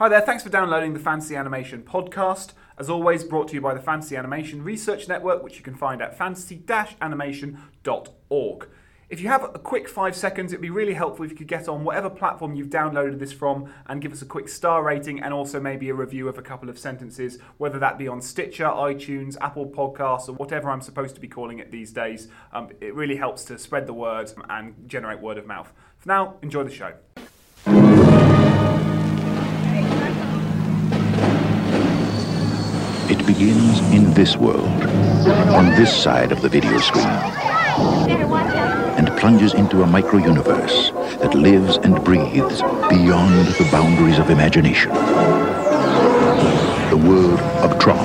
Hi there, thanks for downloading the Fantasy Animation podcast. As always, brought to you by the Fantasy Animation Research Network, which you can find at fantasy animation.org. If you have a quick five seconds, it'd be really helpful if you could get on whatever platform you've downloaded this from and give us a quick star rating and also maybe a review of a couple of sentences, whether that be on Stitcher, iTunes, Apple Podcasts, or whatever I'm supposed to be calling it these days. Um, it really helps to spread the word and generate word of mouth. For now, enjoy the show. Begins in this world, on this side of the video screen, and plunges into a micro-universe that lives and breathes beyond the boundaries of imagination. The world of Tron.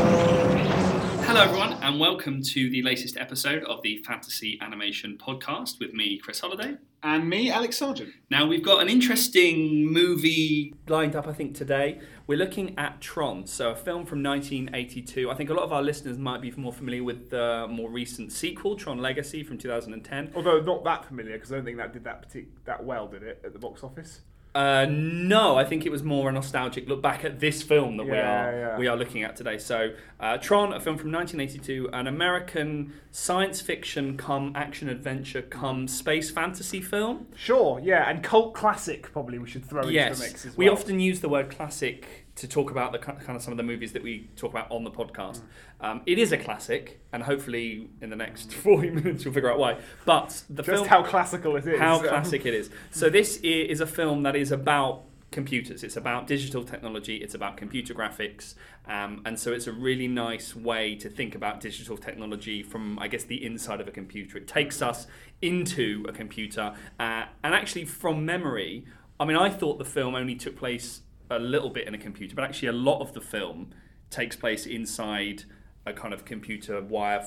Hello, everyone, and welcome to the latest episode of the Fantasy Animation Podcast with me, Chris Holliday. And me, Alex Sergeant. Now, we've got an interesting movie. lined up, I think, today. We're looking at Tron, so a film from 1982. I think a lot of our listeners might be more familiar with the more recent sequel, Tron Legacy from 2010. Although not that familiar, because I don't think that did that partic- that well, did it, at the box office? Uh, no, I think it was more a nostalgic look back at this film that we are yeah. we are looking at today. So, uh, Tron, a film from 1982, an American science fiction come action adventure come space fantasy film. Sure, yeah, and cult classic probably we should throw into the mix as well. we often use the word classic to talk about the kind of some of the movies that we talk about on the podcast. Mm. Um, it is a classic, and hopefully in the next 40 minutes you'll figure out why. But the just film, how classical it is. how Um, classic it is. So this is a film that is about computers. It's about digital technology. It's about computer graphics, um, and so it's a really nice way to think about digital technology from, I guess, the inside of a computer. It takes us into a computer, uh, and actually from memory. I mean, I thought the film only took place a little bit in a computer, but actually a lot of the film takes place inside a kind of computer wire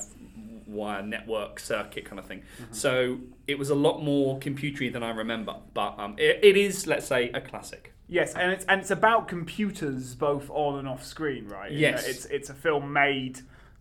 wire network circuit kind of thing. So it was a lot more computery than I remember, but um, it, it is, let's say, a classic. Yes, and it's and it's about computers both on and off screen, right? Yes. it's it's a film made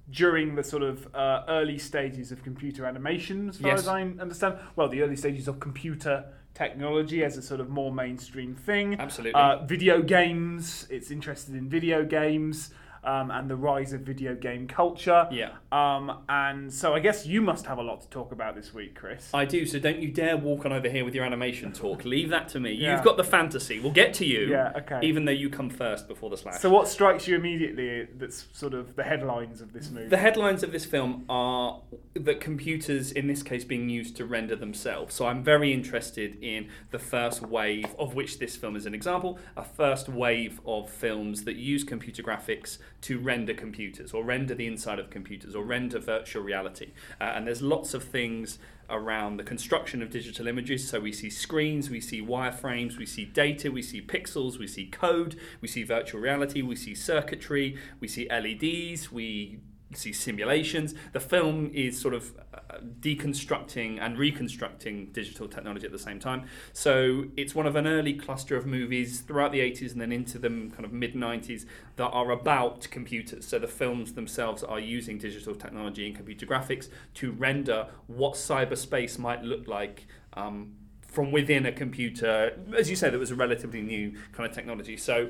during the sort of uh, early stages of computer animation, as far Yes. as I understand. Well, the early stages of computer technology as a sort of more mainstream thing. Absolutely. Uh, video games. It's interested in video games. Um, and the rise of video game culture. Yeah. Um, and so I guess you must have a lot to talk about this week, Chris. I do, so don't you dare walk on over here with your animation talk. Leave that to me. Yeah. You've got the fantasy. We'll get to you. Yeah, okay. Even though you come first before the slash. so what strikes you immediately that's sort of the headlines of this movie? The headlines of this film are that computers, in this case, being used to render themselves. So I'm very interested in the first wave, of which this film is an example, a first wave of films that use computer graphics to render computers, or render the inside of computers, or render virtual reality. Uh, and there's lots of things around the construction of digital images. So we see screens, we see wireframes, we see data, we see pixels, we see code, we see virtual reality, we see circuitry, we see LEDs, we see simulations. The film is sort of uh, deconstructing and reconstructing digital technology at the same time. So it's one of an early cluster of movies throughout the 80s and then into the kind of mid 90s that are about computers. So the films themselves are using digital technology and computer graphics to render what cyberspace might look like. Um, from within a computer, as you said, it was a relatively new kind of technology. So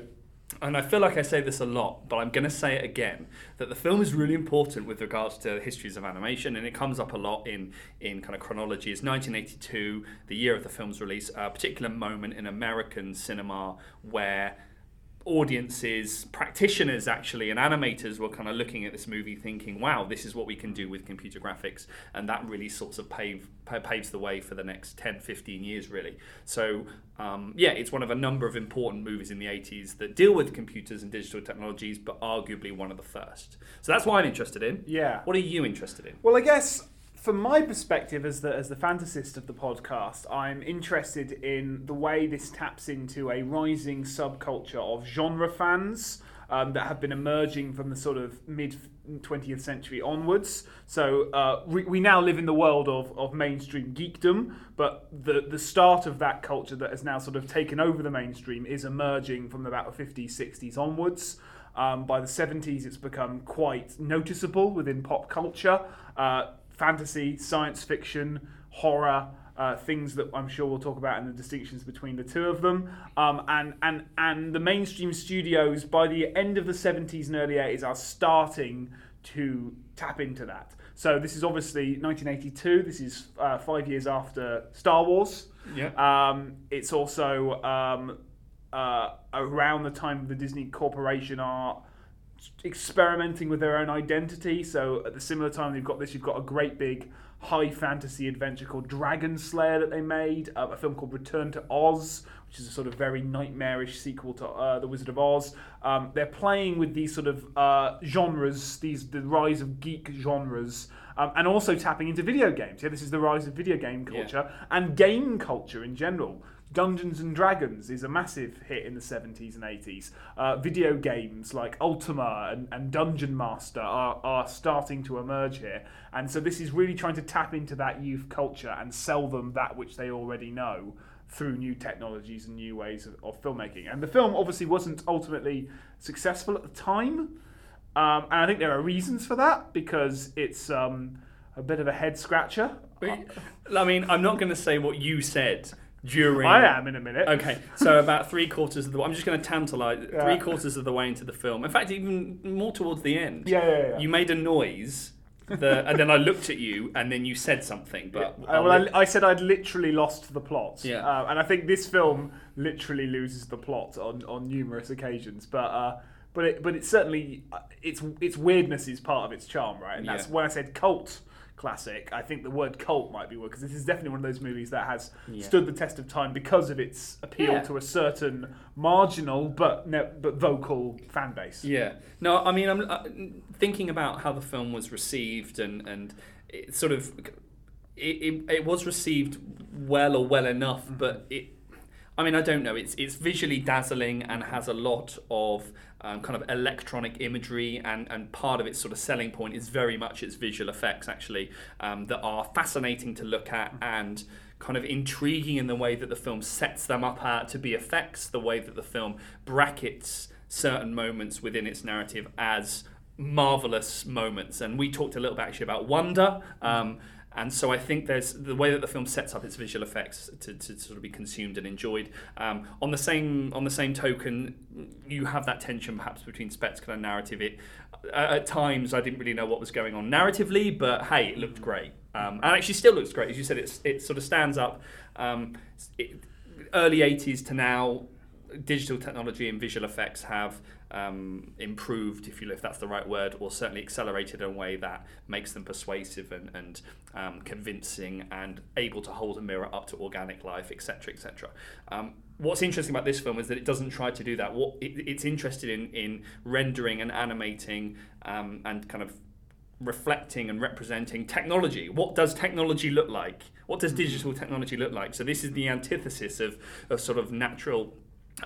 and I feel like I say this a lot, but I'm going to say it again that the film is really important with regards to the histories of animation, and it comes up a lot in in kind of chronology. It's 1982, the year of the film's release, a particular moment in American cinema where audiences, practitioners actually, and animators were kind of looking at this movie thinking, wow, this is what we can do with computer graphics. And that really sorts of pave, pa- paves the way for the next 10, 15 years, really. So, um, yeah, it's one of a number of important movies in the 80s that deal with computers and digital technologies, but arguably one of the first. So that's why I'm interested in. Yeah. What are you interested in? Well, I guess from my perspective as the as the fantasist of the podcast, I'm interested in the way this taps into a rising subculture of genre fans um, that have been emerging from the sort of mid 20th century onwards. So uh, we, we now live in the world of, of mainstream geekdom, but the the start of that culture that has now sort of taken over the mainstream is emerging from about the 50s, 60s onwards. Um, by the 70s, it's become quite noticeable within pop culture. Uh, fantasy, science fiction, horror, uh, things that I'm sure we'll talk about and the distinctions between the two of them. Um, and, and, and the mainstream studios, by the end of the 70s and early 80s, are starting to tap into that. So this is obviously 1982. This is uh, five years after Star Wars. Yeah. Um, it's also um, uh, around the time the Disney Corporation are experimenting with their own identity. So at the similar time they've got this, you've got a great big high fantasy adventure called Dragon Slayer that they made, uh, a film called Return to Oz, which is a sort of very nightmarish sequel to uh, The Wizard of Oz. Um, they're playing with these sort of uh, genres, these the rise of geek genres. Um, and also tapping into video games. Yeah, this is the rise of video game culture and game culture in general. Dungeons and Dragons is a massive hit in the 70s and 80s. Uh, video games like Ultima and, and Dungeon Master are, are starting to emerge here. And so this is really trying to tap into that youth culture and sell them that which they already know through new technologies and new ways of, of filmmaking. And the film obviously wasn't ultimately successful at the time. Um, and I think there are reasons for that because it's um, a bit of a head scratcher. I mean, I'm not going to say what you said during. I am in a minute. Okay, so about three quarters of the. I'm just going to tantalise. Yeah. Three quarters of the way into the film. In fact, even more towards the end. Yeah, yeah, yeah. You made a noise, the, and then I looked at you, and then you said something. But Uh, well, I, I said I'd literally lost the plot. Yeah. Uh, and I think this film literally loses the plot on, on numerous occasions. But uh, but it, but it's certainly uh, its its weirdness is part of its charm, right? And that's Yeah. when I said cult classic. I think the word cult might be word because this is definitely one of those movies that has Yeah. stood the test of time because of its appeal Yeah. to a certain marginal but ne- but vocal fan base. Yeah. No, I mean, I'm uh, thinking about how the film was received, and and it sort of it, it, it was received well or well enough, but it. I mean, I don't know. It's it's visually dazzling and has a lot of um, kind of electronic imagery, and, and part of its sort of selling point is very much its visual effects, actually, um, that are fascinating to look at and kind of intriguing in the way that the film sets them up uh, to be effects, the way that the film brackets certain moments within its narrative as marvelous moments. And we talked a little bit actually about wonder. Um, and so I think there's the way that the film sets up its visual effects to, to sort of be consumed and enjoyed. Um, on the same on the same token, you have that tension perhaps between spectacle and narrative. It at at times I didn't really know what was going on narratively, but hey, it looked great. Um, and actually still looks great, as you said. It's it sort of stands up. Um, it, early '80s to now, digital technology and visual effects have um, improved, if you if that's the right word, or certainly accelerated in a way that makes them persuasive and, and um, convincing and able to hold a mirror up to organic life, etc., etc. Um, what's interesting about this film is that it doesn't try to do that. What it, it's interested in in rendering and animating um, and kind of reflecting and representing technology. What does technology look like? What does digital technology look like? So this is the antithesis of, of sort of natural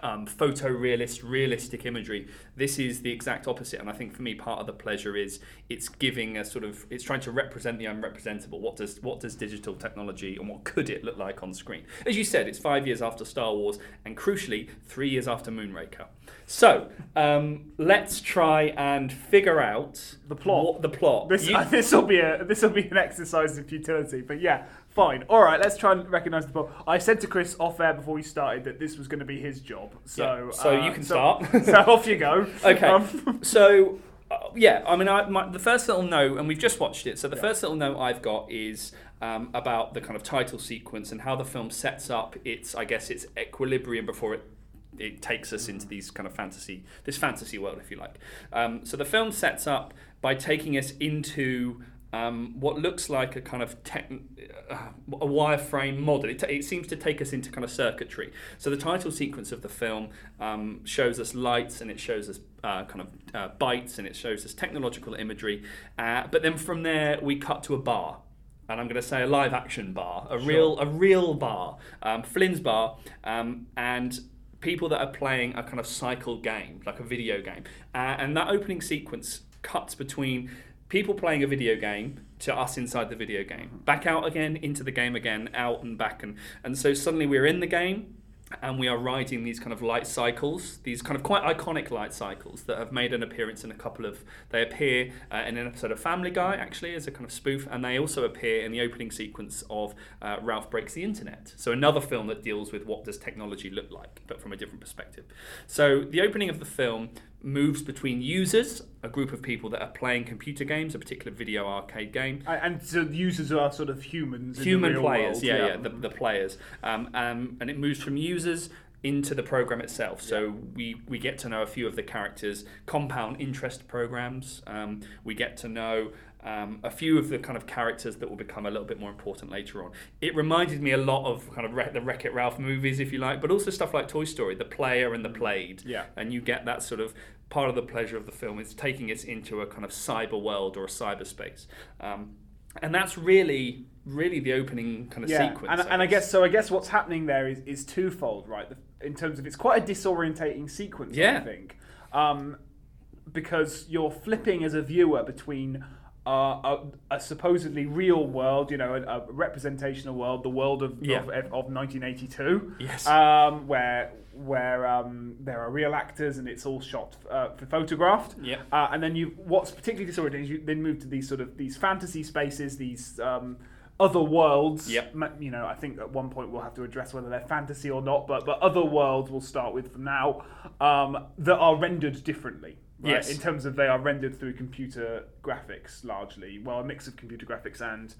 um, photorealist, realistic imagery. This is the exact opposite, and I think for me, part of the pleasure is it's giving a sort of it's trying to represent the unrepresentable. What does what does digital technology and what could it look like on screen? As you said, it's five years after Star Wars, and crucially, three years after Moonraker. So um, let's try and figure out The plot. What, the plot. This You- this will be a this will be an exercise in futility, but yeah, fine. All right, let's try and recognise the plot. I said to Chris off air before we started that this was going to be his job, so Yeah, so uh, you can so- start. so off you go. Okay. Um, so uh, yeah, I mean, I, my, the first little note, and we've just watched it. So the first little note I've got is um, about the kind of title sequence and how the film sets up its, I guess, its equilibrium before it it takes us into these kind of fantasy, this fantasy world, if you like. Um, so the film sets up by taking us into um, what looks like a kind of tech, uh, a wireframe model. It, it seems to take us into kind of circuitry. So the title sequence of the film um, shows us lights and it shows us uh, kind of uh, bytes and it shows us technological imagery. Uh, but then from there we cut to a bar. And I'm going to say a live action bar, a real a real bar, um, Flynn's bar, um, and people that are playing a kind of cycle game, like a video game. Uh, and that opening sequence cuts between people playing a video game to us inside the video game. Back out again, into the game again, out and back. And, and so suddenly we're in the game. and we are riding these kind of light cycles, these kind of quite iconic light cycles that have made an appearance in a couple of. They appear uh, in an episode of Family Guy, actually, as a kind of spoof, and they also appear in the opening sequence of uh, Ralph Breaks the Internet. So another film that deals with what does technology look like, but from a different perspective. So the opening of the film moves between users, a group of people that are playing computer games, a particular video arcade game, And so the users are sort of humans. in the human real players, world, yeah, yeah, the, the players, um, um, and it moves from users into the program itself. So we we get to know a few of the characters' compound interest programs. Um, we get to know. Um, a few of the kind of characters that will become a little bit more important later on. It reminded me a lot of kind of Wreck- the Wreck It Ralph movies, if you like, but also stuff like Toy Story, the player and the played. Yeah. And you get that sort of part of the pleasure of the film is taking it into a kind of cyber world or a cyberspace. Um, and that's really, really the opening kind of yeah, sequence. and, and I guess so. I guess what's happening there is, is twofold, right? The, in terms of it's quite a disorientating sequence. I think, um, because you're flipping as a viewer between. Uh, a, a supposedly real world, you know, a, a representational world, the world of, Yeah. of, of 1982, Yes. um, where where um, there are real actors and it's all shot uh, for photographed. Yeah. Uh, and then you, what's particularly disorientating is you then move to these sort of these fantasy spaces, these um, other worlds. Yep. You know, I think at one point we'll have to address whether they're fantasy or not, but but other worlds we'll start with from now um, that are rendered differently. Right? Yes. In terms of they are rendered through computer graphics largely, well, a mix of computer graphics and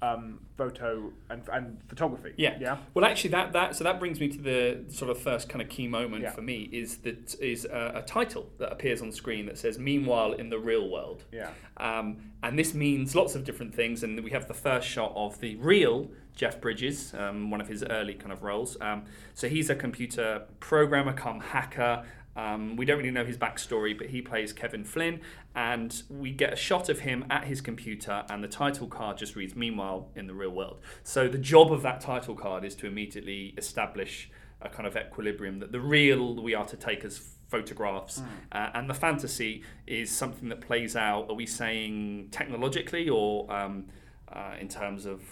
um, photo and, and photography. Yeah. Yeah. Well, actually, that, that so that brings me to the sort of first kind of key moment Yeah. for me is that is a, a title that appears on screen that says "Meanwhile in the real world." Yeah. Um, and this means lots of different things. And we have the first shot of the real Jeff Bridges, um, one of his early kind of roles. Um, so he's a computer programmer, come hacker. Um, we don't really know his backstory, but he plays Kevin Flynn, and we get a shot of him at his computer, and the title card just reads "Meanwhile in the real world." So the job of that title card is to immediately establish a kind of equilibrium that the real we are to take as photographs, uh, and the fantasy is something that plays out. Are we saying technologically or um, uh, in terms of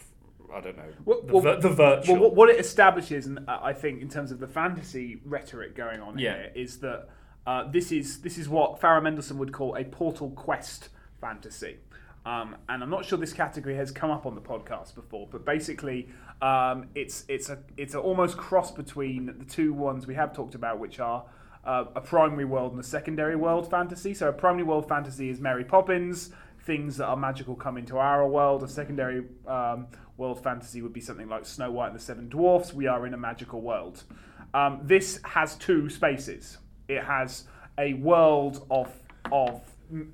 I don't know Well- the, well- the virtual? Well, what, it establishes, and uh, I think in terms of the fantasy rhetoric going on Yeah. here, is that uh, this is this is what Farah Mendlesohn would call a portal quest fantasy. Um, and I'm not sure this category has come up on the podcast before, but basically, um, it's it's a it's a almost cross between the two ones we have talked about, which are uh, a primary world and a secondary world fantasy. So a primary world fantasy is Mary Poppins, things that are magical come into our world. A secondary um, world fantasy would be something like Snow White and the Seven Dwarfs. We are in a magical world. Um, this has two spaces. It has a world of of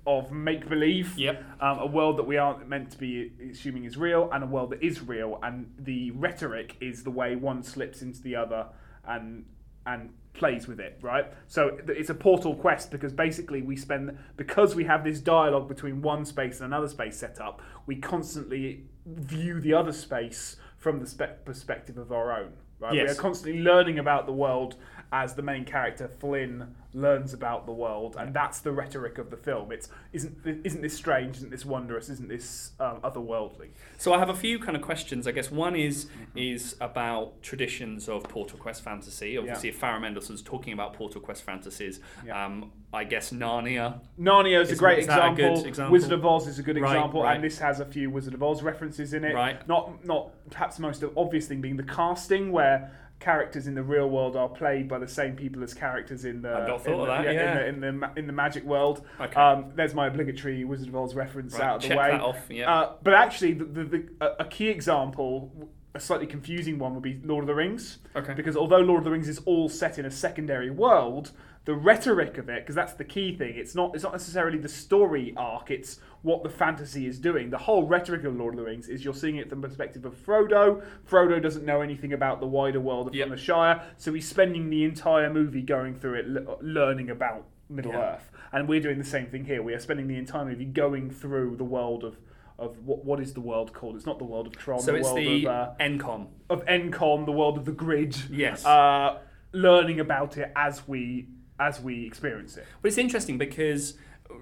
of make believe, Yep. um, a world that we aren't meant to be assuming is real, and a world that is real. And the rhetoric is the way one slips into the other and and plays with it, right? So it's a portal quest because basically we spend because we have this dialogue between one space and another space set up, we constantly view the other space from the spe- perspective of our own. Right? Yes. We are constantly learning about the world as the main character Flynn learns about the world, and that's the rhetoric of the film. It's isn't isn't this strange? Isn't this wondrous? Isn't this um, otherworldly? So I have a few kind of questions. I guess one is is about traditions of Portal Quest fantasy. Obviously, if Farah Mendlesohn's talking about Portal Quest fantasies, Yeah. um, I guess Narnia. Narnia is a great is a example. good example? Wizard of Oz is a good Right, example, right. and this has a few Wizard of Oz references in it. Right. Not not perhaps the most obvious thing being the casting, where characters in the real world are played by the same people as characters in the I've not in thought of the, that, yeah. in the in the, in the magic world. Okay. Um, there's my obligatory Wizard of Oz reference Right, out of the way. that off, yeah. Uh, but actually, the, the, the, a- a key example. A slightly confusing one would be Lord of the Rings. Okay. Because although Lord of the Rings is all set in a secondary world, the rhetoric of it, because that's the key thing, it's not it's not necessarily the story arc, it's what the fantasy is doing. The whole rhetoric of Lord of the Rings is you're seeing it from the perspective of Frodo. Frodo doesn't know anything about the wider world of Yep. the Shire, so he's spending the entire movie going through it, le- learning about Middle Yeah. Earth. And we're doing the same thing here. We are spending the entire movie going through the world of of what, what is the world called? It's not the world of Tron. So the it's world the of, uh, Encom. of Encom, the world of the grid. Yes. Uh, learning about it as we as we experience it. But it's interesting because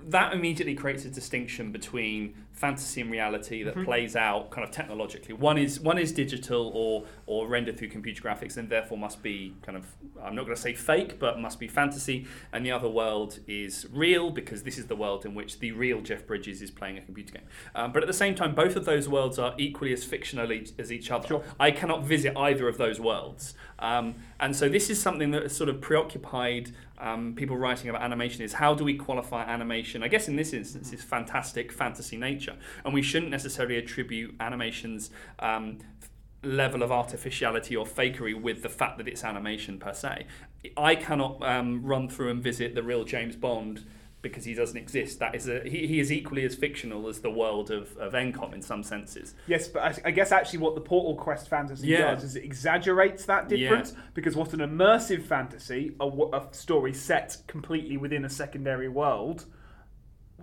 that immediately creates a distinction between fantasy and reality Mm-hmm. that plays out kind of technologically. One is one is digital or or rendered through computer graphics, and therefore must be kind of I'm not going to say fake, but must be fantasy. And the other world is real because this is the world in which the real Jeff Bridges is playing a computer game. Um, but at the same time, both of those worlds are equally as fictional as each other. Sure. I cannot visit either of those worlds. Um, and so this is something that sort of preoccupied um, people writing about animation is how do we qualify animation? I guess in this instance, is fantastic fantasy nature. And we shouldn't necessarily attribute animation's um, level of artificiality or fakery with the fact that it's animation per se. I cannot um, run through and visit the real James Bond because he doesn't exist. That is a he, he is equally as fictional as the world of, of Encom in some senses. Yes, but I, I guess actually what the Portal Quest fantasy Yeah. does is it exaggerates that difference because what an immersive fantasy, a, a story set completely within a secondary world,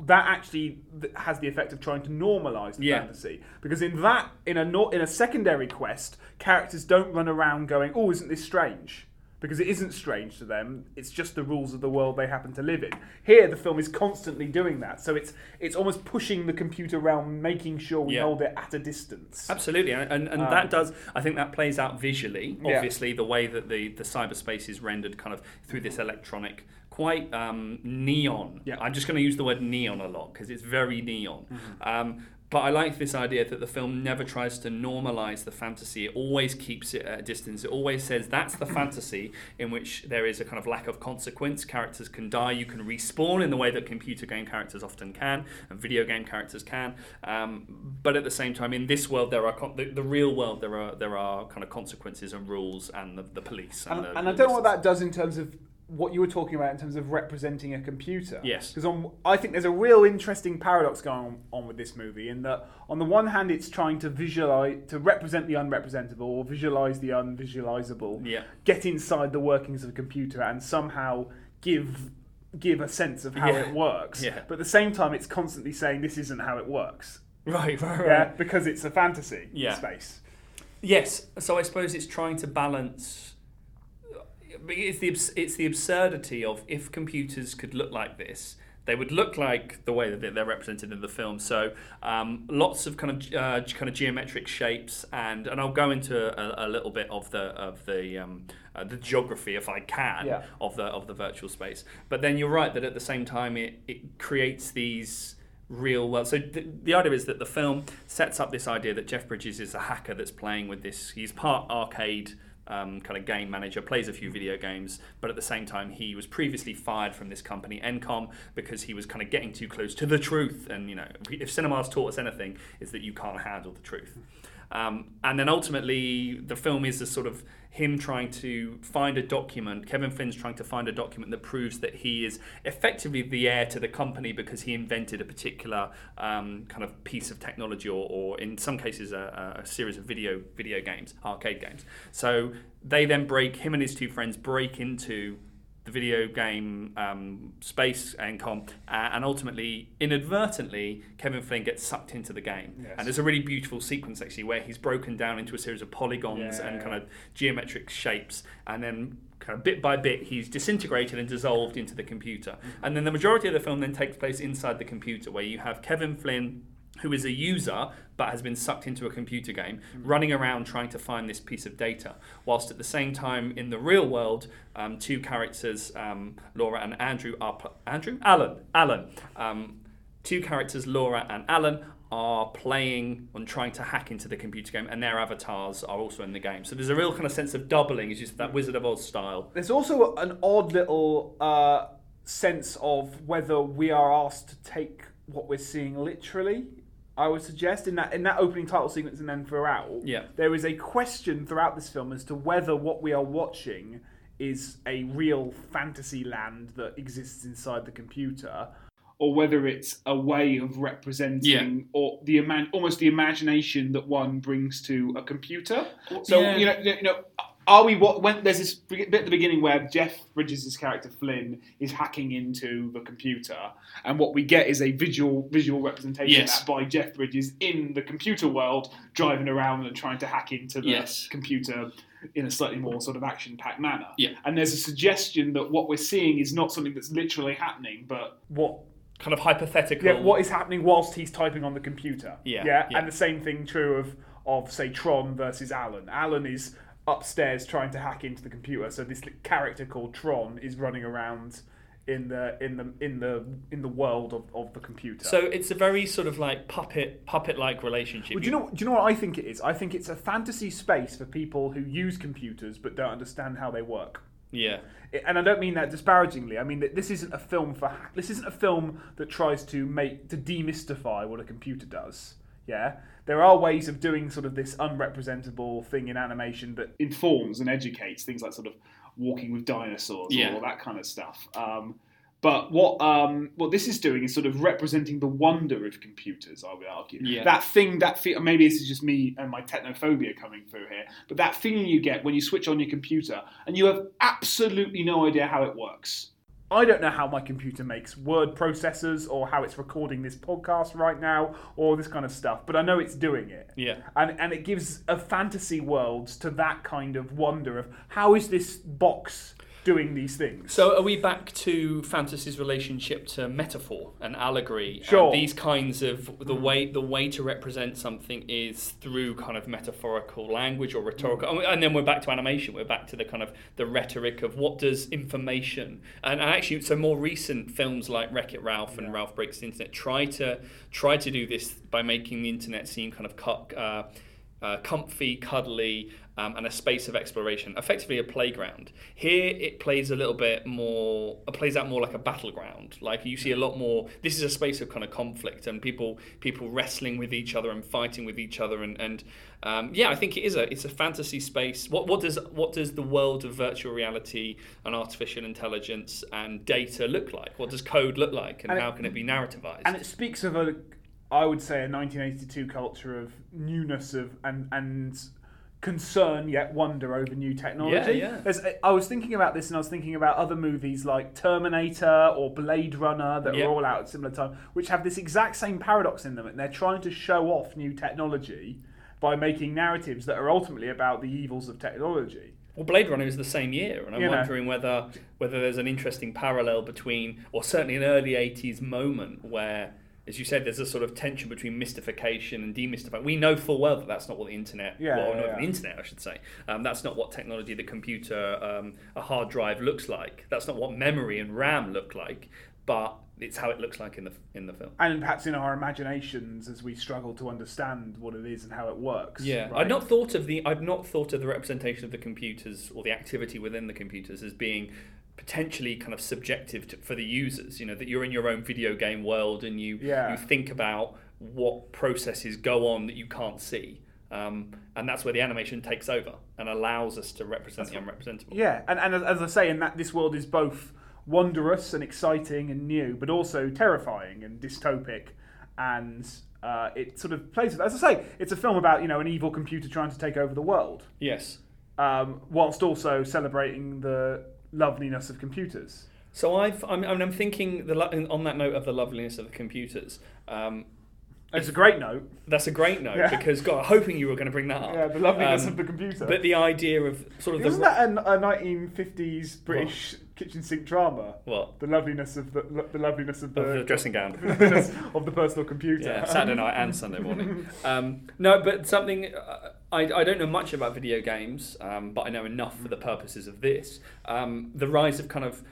that actually has the effect of trying to normalize the Yeah. fantasy. Because in that, in a nor- in a secondary quest, characters don't run around going, "Oh, isn't this strange?" Because it isn't strange to them. It's just the rules of the world they happen to live in. Here, the film is constantly doing that, so it's it's almost pushing the computer realm, making sure we Yeah. hold it at a distance. Absolutely, and, and, and that um, does. I think that plays out visually. Yeah. Obviously, the way that the the cyberspace is rendered, kind of through this electronic, quite um, neon. Yeah. I'm just going to use the word neon a lot because it's very neon. Um, but I like this idea that the film never tries to normalize the fantasy. It always keeps it at a distance. It always says that's the fantasy in which there is a kind of lack of consequence. Characters can die. You can respawn in the way that computer game characters often can and video game characters can. Um, but at the same time, in this world, there are con- the, the real world. There are there are kind of consequences and rules and the, the police. And, And, the, and I don't know what that does in terms of what you were talking about in terms of representing a computer. Yes. Because on, I think there's a real interesting paradox going on, on with this movie in that on the one hand it's trying to visualize to represent the unrepresentable or visualize the unvisualizable. Yeah. Get inside the workings of a computer and somehow give give a sense of how Yeah. it works. Yeah. But at the same time it's constantly saying this isn't how it works. Right, right, right. Yeah. Because it's a fantasy Yeah. space. Yes, so I suppose it's trying to balance. It's the it's the absurdity of if computers could look like this, they would look like the way that they're represented in the film. So um, lots of kind of uh, kind of geometric shapes, and and I'll go into a, a little bit of the of the um, uh, the geography if I can Yeah. of the of the virtual space. But then you're right that at the same time it it creates these real world. So th- the idea is that the film sets up this idea that Jeff Bridges is a hacker that's playing with this. He's part arcade. Um, kind of game manager plays a few video games, but at the same time he was previously fired from this company Encom because he was kind of getting too close to the truth. And you know, if cinema's taught us anything, is that you can't handle the truth. Um, and then ultimately, the film is a sort of him trying to find a document. Kevin Finn's trying to find a document that proves that he is effectively the heir to the company because he invented a particular um, kind of piece of technology, or, or in some cases, a, a series of video video games, arcade games. So they then break him and his two friends break into the video game um, space and com, uh, and ultimately, inadvertently, Kevin Flynn gets sucked into the game. Yes. And there's a really beautiful sequence actually where he's broken down into a series of polygons and kind of geometric shapes, and then kind of bit by bit he's disintegrated and dissolved into the computer. And then the majority of the film then takes place inside the computer, where you have Kevin Flynn who is a user but has been sucked into a computer game, running around trying to find this piece of data, whilst at the same time in the real world, um, two characters, um, Laura and Andrew, are pl- Andrew Alan Alan, um, two characters, Laura and Alan. Are playing and trying to hack into the computer game, and their avatars are also in the game. So there's a real kind of sense of doubling, is just that Wizard of Oz style. There's also an odd little uh, sense of whether we are asked to take what we're seeing literally. I would suggest in that in that opening title sequence and then throughout, Yeah. there is a question throughout this film as to whether what we are watching is a real fantasy land that exists inside the computer, or whether it's a way of representing or the almost the imagination that one brings to a computer. So Yeah. you know, you know, are we what when there's this bit at the beginning where Jeff Bridges' character Flynn is hacking into the computer, and what we get is a visual visual representation Yes. of that by Jeff Bridges in the computer world, driving around and trying to hack into the Yes. computer in a slightly more sort of action-packed manner. Yeah. And there's a suggestion that what we're seeing is not something that's literally happening, but what kind of hypothetical. Yeah, what is happening whilst he's typing on the computer? Yeah, yeah, yeah. and the same thing true of of say Tron versus Alan. Alan is upstairs trying to hack into the computer, so this character called Tron is running around in the in the in the in the world of, of the computer. So it's a very sort of like puppet puppet like relationship. Well, do you know? Do you know what I think it is? I think it's a fantasy space for people who use computers but don't understand how they work. Yeah. And I don't mean that disparagingly. I mean that this isn't a film for. This isn't a film that tries to make to demystify what a computer does. Yeah, there are ways of doing sort of this unrepresentable thing in animation that informs and educates things like sort of walking with dinosaurs Yeah. or all that kind of stuff. Um, but what um, what this is doing is sort of representing the wonder of computers. I would argue Yeah. that thing that fe- maybe this is just me and my technophobia coming through here, but that feeling you get when you switch on your computer and you have absolutely no idea how it works. I don't know how my computer makes word processors or how it's recording this podcast right now or this kind of stuff, but I know it's doing it. Yeah. And and it gives a fantasy world to that kind of wonder of how is this box doing these things? So are we back to fantasy's relationship to metaphor and allegory? Sure. And these kinds of the way the way to represent something is through kind of metaphorical language or rhetorical, and and then we're back to animation. We're back to the kind of the rhetoric of what does information and actually so more recent films like Wreck It Ralph and Ralph Breaks the Internet try to try to do this by making the internet seem kind of cut. Uh, uh, comfy, cuddly, um, and a space of exploration, effectively a playground. Here it plays a little bit more, it plays out more like a battleground. Like you see a lot more. This is a space of kind of conflict and people people wrestling with each other and fighting with each other and and um, yeah, I think it is a it's a fantasy space. What what does what does the world of virtual reality and artificial intelligence and data look like? What does code look like, and, And it- how can it be narrativized? and it speaks of a I would say a 1982 culture of newness of and and concern yet wonder over new technology. Yeah, yeah. I was thinking about this and I was thinking about other movies like Terminator or Blade Runner that Yeah. are all out at similar time, which have this exact same paradox in them, and they're trying to show off new technology by making narratives that are ultimately about the evils of technology. Well, Blade Runner is the same year, and I'm You know. wondering whether whether there's an interesting parallel between, or certainly an early '80s moment where, as you said, there's a sort of tension between mystification and demystification. We know full well that that's not what the internet, Yeah, well, yeah, not yeah. the internet, I should say. Um, that's not what technology, the computer, um, a hard drive looks like. That's not what memory and RAM look like. But it's how it looks like in the in the film. And perhaps in our imaginations as we struggle to understand what it is and how it works. Yeah, right? I've not thought of the I've not thought of the representation of the computers or the activity within the computers as being potentially kind of subjective to, for the users. You know that you're in your own video game world and you Yeah. you think about what processes go on that you can't see. Um, and that's where the animation takes over and allows us to represent the unrepresentable. Yeah, and, and as- as I say, in that this world is both wondrous and exciting and new, but also terrifying and dystopic, and uh, it sort of plays with. As I say, it's a film about you know an evil computer trying to take over the world, Yes. um, whilst also celebrating the loveliness of computers. So I've I'm, I'm I'm thinking the lo- on that note of the loveliness of the computers. Um, It's a great note. that's a great note Yeah. because God, hoping you were going to bring that up. Yeah, the loveliness Um, of the computer. But the idea of sort of Wasn't the that a, a 1950s British kitchen sink drama? what The loveliness of the lo- the loveliness of the, of the dressing gown. of the personal computer. yeah, Saturday night and Sunday morning. Um, no, but something uh, I, I don't know much about video games, um, but I know enough for the purposes of this. Um, the rise of kind of,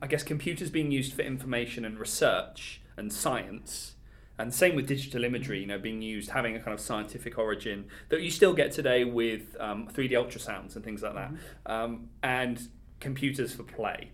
I guess, computers being used for information and research and science. And same with digital imagery, you know, being used, having a kind of scientific origin that you still get today with um, 3D ultrasounds and things like that, um, and computers for play.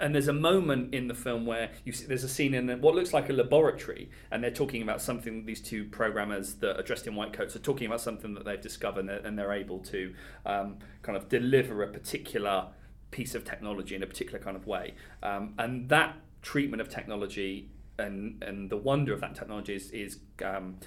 And there's a moment in the film where you see, there's a scene in what looks like a laboratory, and they're talking about something. These two programmers that are dressed in white coats are talking about something that they've discovered, and they're, and they're able to um, kind of deliver a particular piece of technology in a particular kind of way. Um, and that treatment of technology and and the wonder of that technology is is um,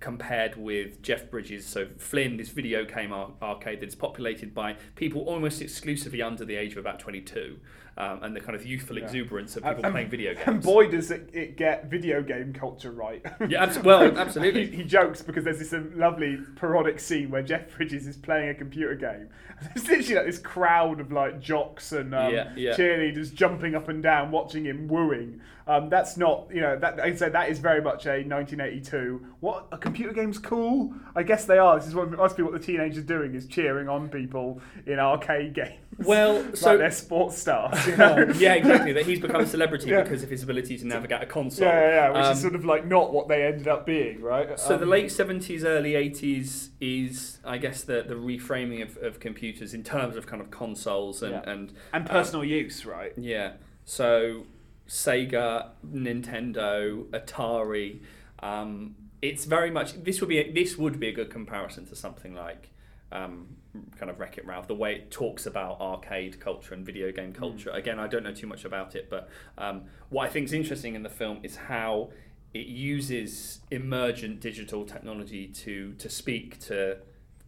compared with Jeff Bridges. So Flynn, this video game ar- arcade that's populated by people almost exclusively under the age of about 22. Um, and the kind of youthful Yeah. exuberance of people and- playing video games. And boy, does it, it get video game culture right. Yeah, abs- well, absolutely. he, he jokes because there's this um, lovely parodic scene where Jeff Bridges is playing a computer game. There's literally like this crowd of like jocks and um, Yeah, yeah. cheerleaders jumping up and down, watching him wooing. Um, that's not, you know, that I'd say that is very much a 1982. What a computer game's cool. I guess they are. This is what must be what the teenagers doing is cheering on people in arcade games. Well, like so- they're sports stars. You know? yeah, exactly. That he's become a celebrity Yeah. because of his ability to navigate a console. Yeah, yeah, yeah, which Um, is sort of like not what they ended up being, right? So the Um, late seventies, early eighties is, I guess, the the reframing of, of computers in terms of kind of consoles and Yeah. and and personal use, right? yeah. So Sega, Nintendo, Atari. Um, it's very much this would be a, this would be a good comparison to something like um, kind of Wreck It Ralph. The way it talks about arcade culture and video game culture. Again, I don't know too much about it, but um, what I think is interesting in the film is how it uses emergent digital technology to to speak to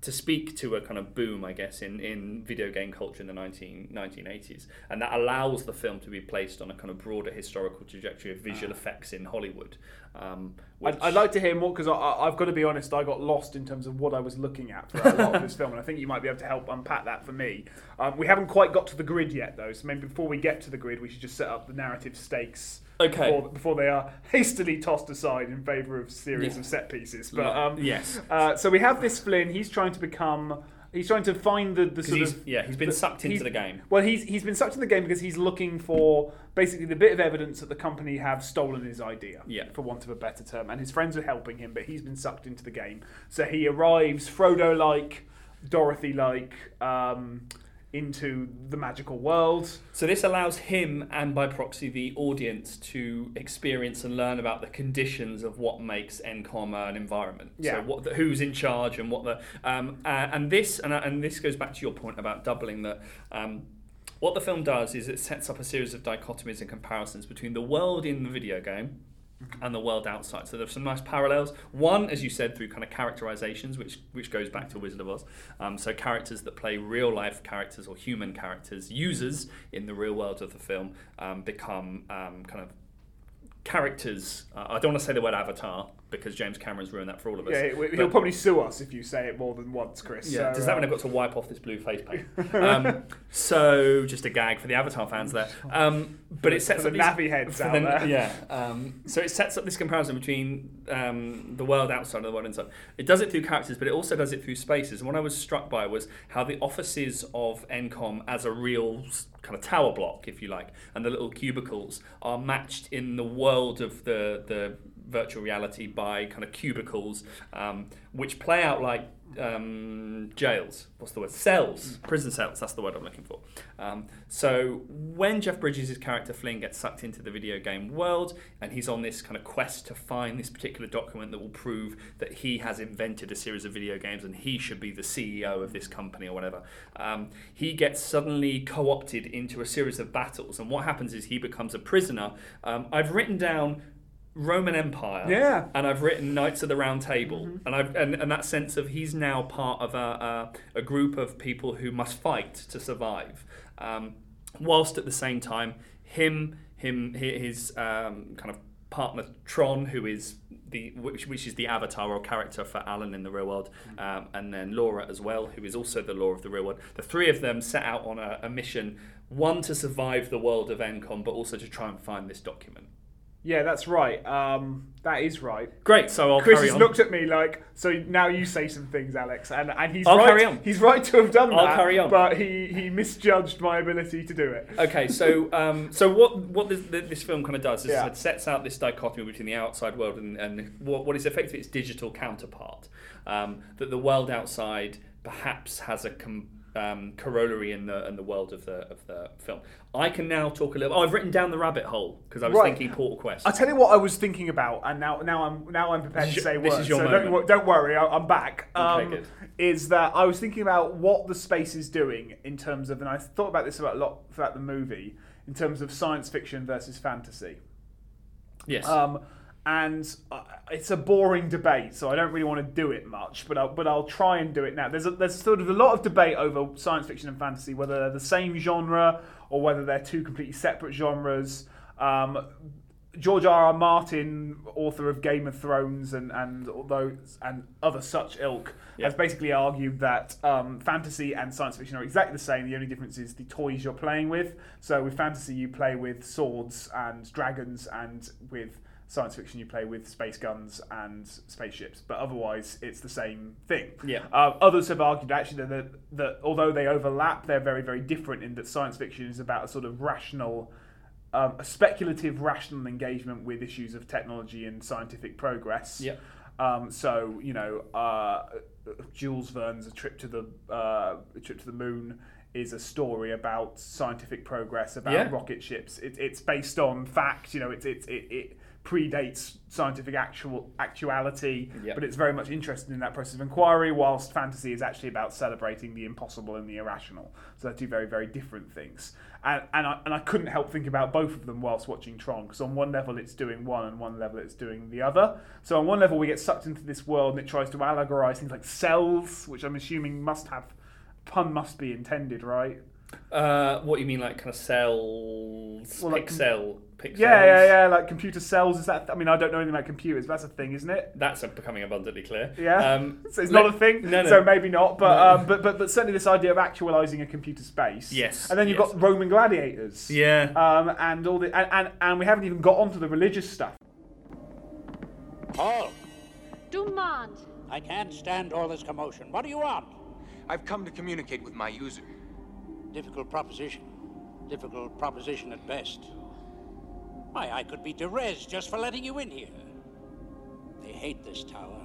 to speak to a kind of boom, I guess, in, in video game culture in the 19, 1980s. And that allows the film to be placed on a kind of broader historical trajectory of visual effects in Hollywood. Um, I'd, I'd like to hear more because I've got to be honest, I got lost in terms of what I was looking at for a lot of this film, and I think you might be able to help unpack that for me. Um, we haven't quite got to the grid yet, though, so maybe before we get to the grid, we should just set up the narrative stakes. Okay. Before, before they are hastily tossed aside in favour of series Yeah. of set pieces. But um, Yes. Uh, so we have this Flynn. He's trying to become. He's trying to find the, the sort he's, of yeah, he's been the- sucked into the game. Well, he's he's been sucked into the game because he's looking for basically the bit of evidence that the company have stolen his idea, Yeah. for want of a better term. And his friends are helping him, but he's been sucked into the game. So he arrives Frodo-like, Dorothy-like, um, into the magical world. So this allows him and by proxy the audience to experience and learn about the conditions of what makes Encom an environment. Yeah. So what the, who's in charge and what the um, uh, and this and, uh, and this goes back to your point about doubling that. Um, what the film does is it sets up a series of dichotomies and comparisons between the world in the video game and the world outside. So there's some nice parallels. One, as you said, through kind of characterizations, which which goes back to Wizard of Oz. Um, so characters that play real life characters or human characters, users in the real world of the film, um, become um, kind of characters. Uh, I don't want to say the word avatar because James Cameron's ruined that for all of us. Yeah, he- he'll But- probably sue us if you say it more than once, Chris. yeah, So, does that mean I've got to wipe off this blue face paint? Um, so just a gag for the Avatar fans there. Um, but it sets For up the these, Na'vi heads out the- there. Yeah. Um, so it sets up this comparison between um, the world outside and the world inside. It does it through characters, but it also does it through spaces. And what I was struck by was how the offices of Encom as a real kind of tower block, if you like, and the little cubicles are matched in the world of the the virtual reality by kind of cubicles, um, which play out like um, jails. What's the word? Cells, prison cells. That's the word I'm looking for. Um, so when Jeff Bridges' character Flynn gets sucked into the video game world, and he's on this kind of quest to find this particular document that will prove that he has invented a series of video games and he should be the CEO of this company or whatever, um, he gets suddenly co-opted into a series of battles. And what happens is he becomes a prisoner. Um, I've written down. Roman Empire, Yeah. and I've written Knights of the Round Table, and I've and, and that sense of he's now part of a, a, a group of people who must fight to survive, um, whilst at the same time him him his um, kind of partner Tron, who is the which, which is the avatar or character for Alan in the real world, um, and then Laura as well, who is also the law of the real world. The three of them set out on a, a mission, one to survive the world of Encom, but also to try and find this document. Yeah, that's right. Um, that is right. Great, so I'll Chris carry has on. looked at me like, so now you say some things, Alex, and, and he's I'll right. carry on. He's right to have done I'll that. carry on. but he, he misjudged my ability to do it. Okay, so um, so what what this, this film kind of does is Yeah. it sets out this dichotomy between the outside world and, and what, what is effectively its digital counterpart. Um, that the world outside perhaps has a com- um, corollary in the in the world of the of the film. I can now talk a little. Oh, I've written down the rabbit hole because I was Right. thinking Portal Quest. I tell you what I was thinking about, and now now I'm now I'm prepared to say this words. is your so moment. don't, don't worry, I- I'm back. Okay, Um, good. Is that I was thinking about what the space is doing in terms of, and I thought about this about a lot throughout the movie in terms of science fiction versus fantasy. yes. Um, and uh, it's a boring debate, so I don't really want to do it much. But I'll, but I'll try and do it now. There's a, there's sort of a lot of debate over science fiction and fantasy, whether they're the same genre or whether they're two completely separate genres. Um, George R. R. Martin, author of Game of Thrones and and those and other such ilk, has basically argued that um, fantasy and science fiction are exactly the same. The only difference is the toys you're playing with. So with fantasy, you play with swords and dragons, and with science fiction, you play with space guns and spaceships. But otherwise, it's the same thing. Yeah. Uh, others have argued actually that, that although they overlap, they're very very different in that science fiction is about a sort of rational um, a speculative, rational engagement with issues of technology and scientific progress. Yeah. Um, so you know, uh, Jules Verne's A Trip to the uh, A Trip to the Moon is a story about scientific progress about Yeah. rocket ships. It, it's based on fact. You know, it's it, it, it predates scientific actual actuality, Yeah. but it's very much interested in that process of inquiry. Whilst fantasy is actually about celebrating the impossible and the irrational. So they're two very very different things. And and I, and I couldn't help think about both of them whilst watching Tron because on one level it's doing one and one level it's doing the other. So on one level we get sucked into this world and it tries to allegorize things like cells, which I'm assuming must have pun must be intended, right? Uh, what you mean, like kind of cells, Well, like- pixel, pixels? Yeah, yeah, yeah. Like computer cells. Is that? I mean, I don't know anything about computers, but that's a thing, isn't it? That's uh, becoming abundantly clear. Yeah. Um, so it's let- not a thing. No, no. So maybe not. But No. um, but but but certainly this idea of actualizing a computer space. Yes, And then you've yes. got Roman gladiators. yeah. Um, and all the and, and and we haven't even got onto the religious stuff. Paul, Dumont. I can't stand all this commotion. What do you want? I've come to communicate with my user. Difficult proposition. Difficult proposition at best. Why, I could be Derez just for letting you in here. They hate this tower.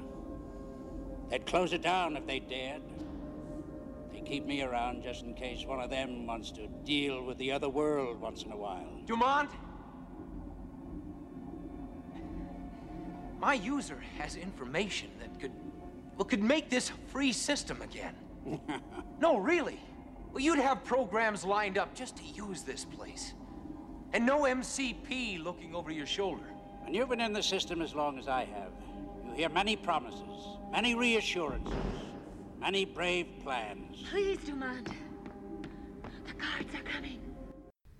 They'd close it down if they dared. They keep me around just in case one of them wants to deal with the other world once in a while. Dumont? My user has information that could, well, could make this a free system again. no, really. Well, you'd have programs lined up just to use this place. And no MCP looking over your shoulder. And you've been in the system as long as I have. You hear many promises, many reassurances, many brave plans. Please, Dumont. The guards are coming.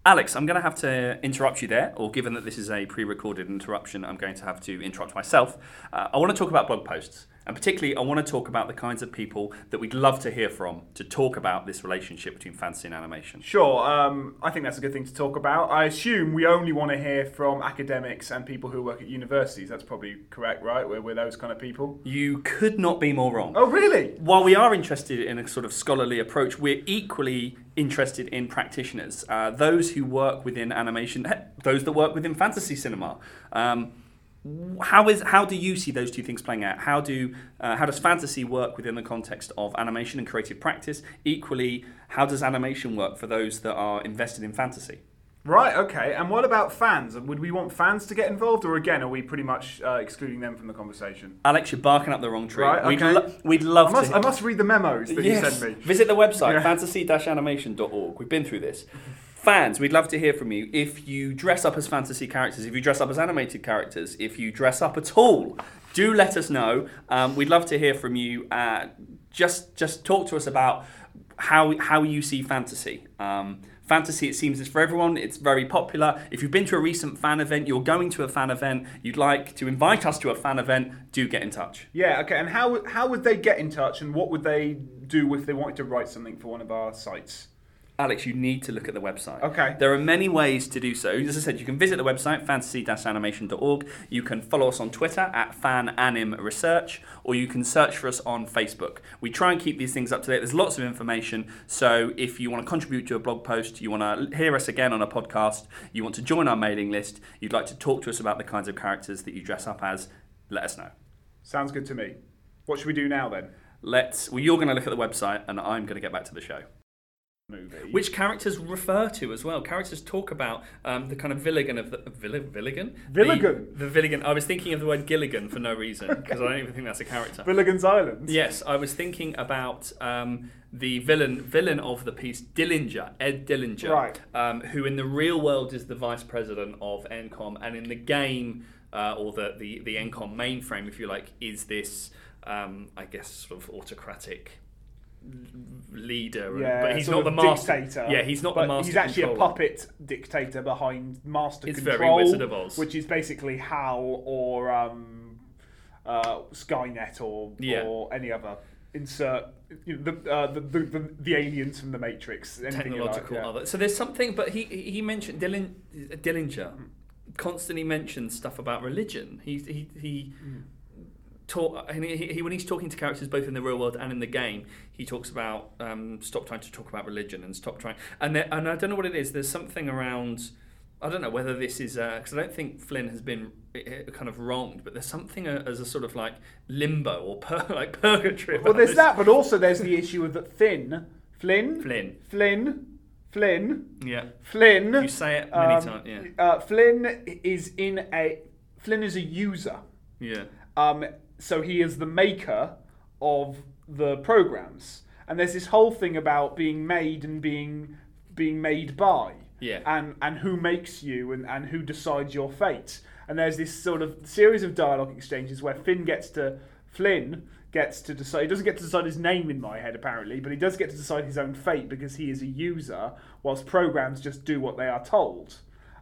Alex, I'm going to have to interrupt you there, or given that this is a pre recorded interruption, I'm going to have to interrupt myself. Uh, I want to talk about blog posts, and particularly, I want to talk about the kinds of people that we'd love to hear from to talk about this relationship between fantasy and animation. Sure, um, I think that's a good thing to talk about. I assume we only want to hear from academics and people who work at universities. That's probably correct, right? We're, we're those kind of people. You could not be more wrong. Oh, really? While we are interested in a sort of scholarly approach, we're equally interested in practitioners, uh, those who work within animation, those that work within fantasy cinema. Um, how is how do you see those two things playing out? How do uh, how does fantasy work within the context of animation and creative practice? Equally, how does animation work for those that are invested in fantasy? Right, okay. And what about fans? Would we want fans to get involved, or again, are we pretty much uh, excluding them from the conversation? Alex, you're barking up the wrong tree. Right, we'd, okay. lo- we'd love I must, to. I must read the memos that Yes. you sent me. Visit the website, Yeah. fantasy-animation.org. We've been through this. Fans, we'd love to hear from you. If you dress up as fantasy characters, if you dress up as animated characters, if you dress up at all, do let us know. Um, we'd love to hear from you. Uh, just, just talk to us about how how you see fantasy. Um, fantasy, it seems, is for everyone. It's very popular. If you've been to a recent fan event, you're going to a fan event, you'd like to invite us to a fan event, do get in touch. Yeah, okay. And how, how would they get in touch, and what would they do if they wanted to write something for one of our sites? Alex, you need to look at the website. Okay. There are many ways to do so. As I said, you can visit the website, fantasy-animation.org. You can follow us on Twitter at fananimresearch, or you can search for us on Facebook. We try and keep these things up to date. There's lots of information. So if you want to contribute to a blog post, you want to hear us again on a podcast, you want to join our mailing list, you'd like to talk to us about the kinds of characters that you dress up as, let us know. Sounds good to me. What should we do now then? Let's. Well, you're going to look at the website, and I'm going to get back to the show. Movie. Which characters refer to as well? Characters talk about um, the kind of Villigan of the Vill- Villigan. Villigan? The, the Villigan. I was thinking of the word Gilligan for no reason because I don't even think that's a character. Villigan's Island? Yes, I was thinking about um, the villain villain of the piece, Dillinger, Ed Dillinger, Right. um, who in the real world is the vice president of Encom, and in the game. uh, or the, the the Encom mainframe, if you like, is this um, I guess sort of autocratic leader, Yeah, but he's not the master. dictator. Yeah, he's not but the master. He's actually controller. a puppet dictator behind master It's very control, Wizard of Oz. which is basically HAL or um, uh, Skynet or Yeah. or any other insert you know, the, uh, the, the the aliens from the Matrix. You like, technological yeah. other. So there's something, but he he mentioned Dilling, Dillinger constantly mentions stuff about religion. He he he. Talk, and he, he, when he's talking to characters both in the real world and in the game, he talks about um, stop trying to talk about religion and stop trying. And there, and I don't know what it is. There's something around. I don't know whether this is because I don't think Flynn has been uh, kind of wronged, but there's something uh, as a sort of like limbo or pur- like purgatory. Well, there's this. that, but also there's the issue of that Finn, Flynn, Flynn. Flynn, Flynn, Yeah. Flynn. You say it many um, times. Yeah. Uh, Flynn is in a Flynn is a user. Yeah. Um, so he is the maker of the programs, and there's this whole thing about being made and being being made by. Yeah. And and who makes you and, and who decides your fate. And there's this sort of series of dialogue exchanges where Finn gets to Flynn gets to decide he doesn't get to decide his name in my head apparently, but he does get to decide his own fate because he is a user, whilst programs just do what they are told.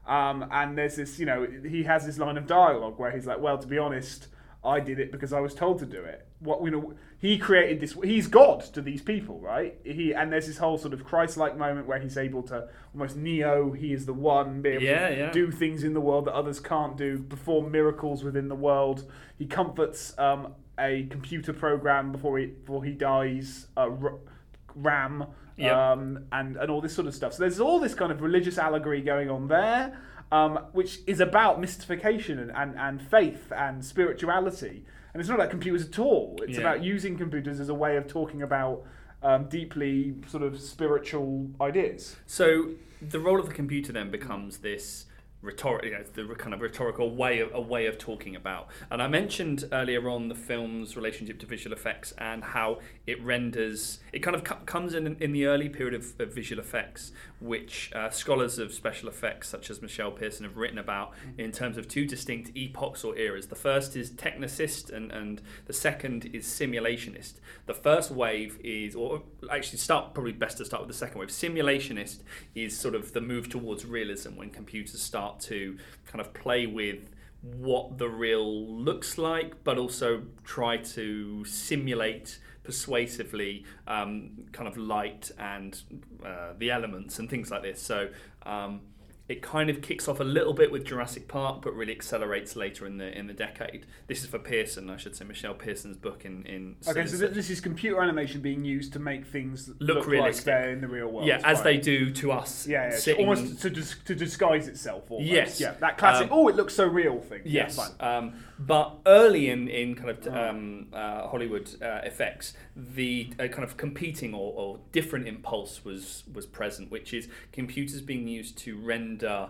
Um, and there's this, you know, he has this line of dialogue where he's like, "Well, to be honest, I did it because I was told to do it." What you know, he created this. He's God to these people, right? He and there's this whole sort of Christ-like moment where he's able to almost Neo. He is the one, be able Yeah, to yeah. do things in the world that others can't do, perform miracles within the world. He comforts um, a computer program before he before he dies. Uh, R- Ram. Yep. Um, and, and all this sort of stuff. So there's all this kind of religious allegory going on there, um, which is about mystification and, and, and faith and spirituality. And it's not about computers at all. It's Yeah. about using computers as a way of talking about um, deeply sort of spiritual ideas. So the role of the computer then becomes this rhetoric, you know, the kind of rhetorical way of a way of talking about. And I mentioned earlier on the film's relationship to visual effects and how it renders. It kind of co- comes in in the early period of, of visual effects, which uh, scholars of special effects such as Michele Pierson have written about in terms of two distinct epochs or eras. The first is technicist, and and the second is simulationist. The first wave is, or actually, start probably best to start with the second wave. Simulationist is sort of the move towards realism when computers start to kind of play with what the real looks like, but also try to simulate persuasively um, kind of light and uh, the elements and things like this. So um, it kind of kicks off a little bit with Jurassic Park, but really accelerates later in the in the decade. This is for Pierson, I should say, Michele Pierson's book in in. Okay, so th- this is computer animation being used to make things Look look, realistic. like in the real world. yeah, as Right. they do to us. Yeah, yeah. sitting- almost to, dis- to disguise itself. Almost. Yes. Yeah, that classic. Um, oh, it looks so real thing. Yeah, Yes, fine. But early in, in kind of um, uh, Hollywood uh, effects, the uh, kind of competing or, or different impulse was was present, which is computers being used to render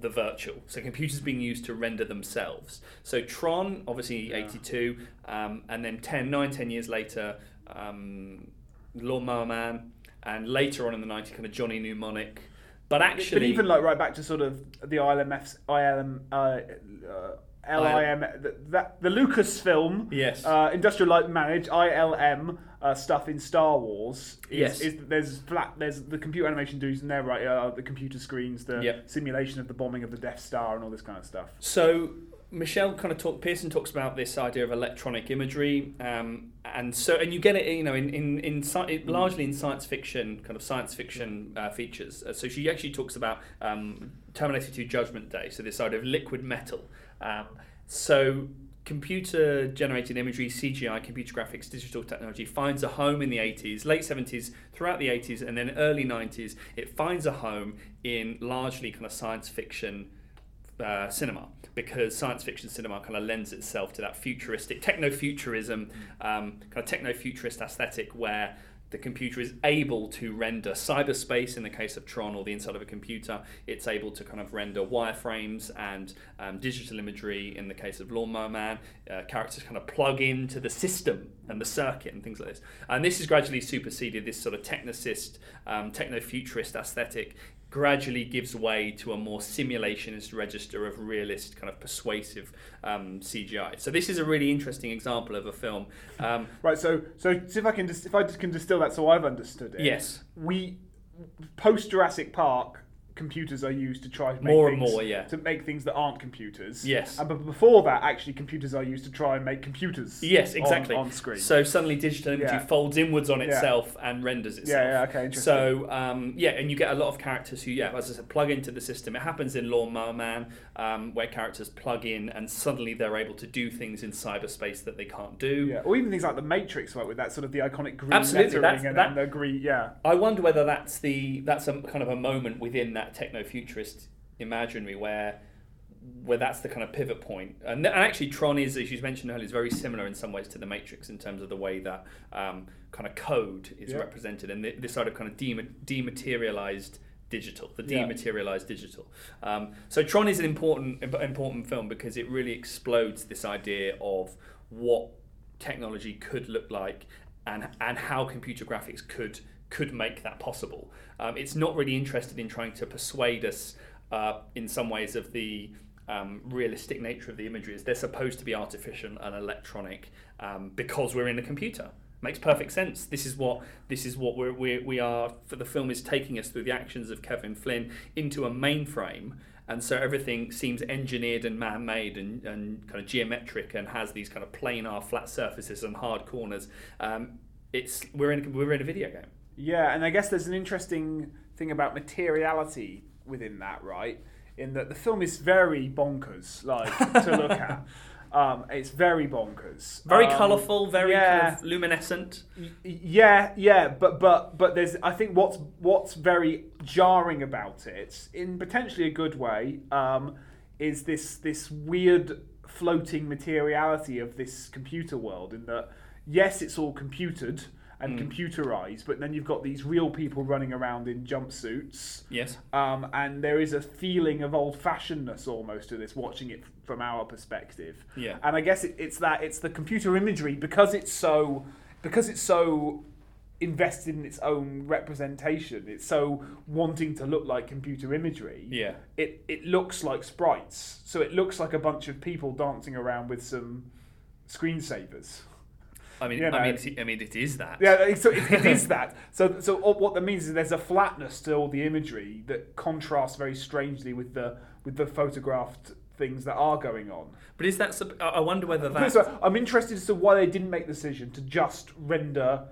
the virtual. So computers being used to render themselves. So Tron, obviously 82, um, and then 10, 9, 10 years later, um, Lawnmower Man, and later on in the 90s, kind of Johnny Mnemonic. But actually, but even like right back to sort of the ILMF's ILM uh, uh, LIM the, that the Lucasfilm Yes. uh, Industrial Light Manage ILM uh, stuff in Star Wars is, Yes. is there's flat there's the computer animation dudes in there right uh, the computer screens the Yep. simulation of the bombing of the Death Star and all this kind of stuff So Michele kind of talk. Pierson talks about this idea of electronic imagery, um, and so and you get it, you know, in in, in sci- largely in science fiction, kind of science fiction uh, features. Uh, so she actually talks about um, Terminator 2 Judgment Day. So this idea of liquid metal. Um, so computer generated imagery, CGI, computer graphics, digital technology finds a home in the 80s, late 70s, throughout the 80s, and then early 90s. It finds a home in largely kind of science fiction uh, cinema because science fiction cinema kind of lends itself to that futuristic techno-futurism um, kind of techno-futurist aesthetic where the computer is able to render cyberspace in the case of Tron or the inside of a computer. It's able to kind of render wireframes and um, digital imagery in the case of Lawnmower Man. Uh, characters kind of plug into the system and the circuit and things like this. And this has gradually superseded this sort of technicist, um, techno-futurist aesthetic gradually gives way to a more simulationist register of realist, kind of persuasive um, CGI. So this is a really interesting example of a film. Um, Right, so so if I can dis- if I can distill that so I've understood it. Yes. We post Jurassic Park computers are used to try to make More and things, more, yeah. to make things that aren't computers. Yes. And but before that, actually, computers are used to try and make computers. Yes, exactly. on, screen. So suddenly digital imagery Yeah. folds inwards on Yeah. itself and renders itself. yeah, yeah, okay, interesting. So um, yeah, and you get a lot of characters who, yeah, as I said, plug into the system. It happens in Lawnmower Man, um, where characters plug in and suddenly they're able to do things in cyberspace that they can't do. yeah, or even things like the Matrix, right, with that sort of the iconic green Absolutely, lettering and, that- and the green, yeah. I wonder whether that's the that's a kind of a moment within that techno futurist imaginary where where that's the kind of pivot point. And, and actually, Tron is, as you mentioned earlier, is very similar in some ways to the Matrix in terms of the way that um, kind of code is Yeah. represented and the, this sort of kind of dema- dematerialized digital, the Yeah. dematerialized digital. Um, so Tron is an important important film because it really explodes this idea of what technology could look like and and how computer graphics could could make that possible. Um, it's not really interested in trying to persuade us uh, in some ways of the um, realistic nature of the images. They're supposed to be artificial and electronic um, because we're in a computer. Makes perfect sense. This is what this is what we're, we we are. For the film is taking us through the actions of Kevin Flynn into a mainframe, and so everything seems engineered and man-made and, and kind of geometric and has these kind of planar flat surfaces and hard corners. Um, it's we're in we're in a video game. Yeah, and I guess there's an interesting thing about materiality within that, right? In that the film is very bonkers, like to look at. Um, it's very bonkers, Very Um, colourful, very yeah. kind of luminescent. Yeah, yeah, but but but there's I think what's what's very jarring about it, in potentially a good way, um, is this this weird floating materiality of this computer world. In that, yes, it's all computed and computerized, but then you've got these real people running around in jumpsuits. Yes. Um, and there is a feeling of old-fashionedness almost to this, watching it from our perspective. Yeah. And I guess it, it's that it's the computer imagery because it's so because it's so invested in its own representation. It's so wanting to look like computer imagery. Yeah. It it looks like sprites. So it looks like a bunch of people dancing around with some screensavers. I mean, You know. I mean, it- I mean, it is that. Yeah, so it, it is that. So, so what that means is there's a flatness to all the imagery that contrasts very strangely with the with the photographed things that are going on. But is that? I I wonder whether that. So I'm interested as to why they didn't make the decision to just render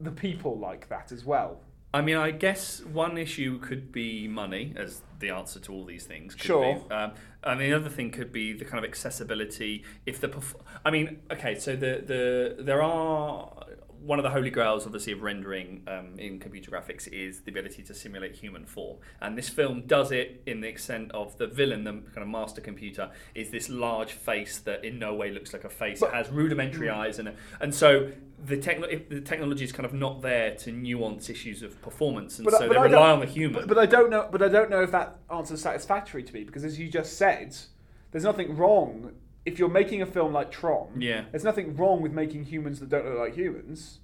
the people like that as well. I mean, I guess one issue could be money, as the answer to all these things. Could Sure. Be. Um, and the other thing could be the kind of accessibility. If the, perf- I mean, okay, so the the there are one of the holy grails, obviously, of rendering um, in computer graphics is the ability to simulate human form, and this film does it in the extent of the villain, the kind of master computer, is this large face that in no way looks like a face. it has rudimentary Mm. eyes, and and so. The, if the technology is kind of not there to nuance issues of performance, and But so but they I rely on the human. But, but I don't know. But I don't know if that answer is satisfactory to me because, as you just said, there's nothing wrong if you're making a film like Tron. Yeah. There's nothing wrong with making humans that don't look like humans.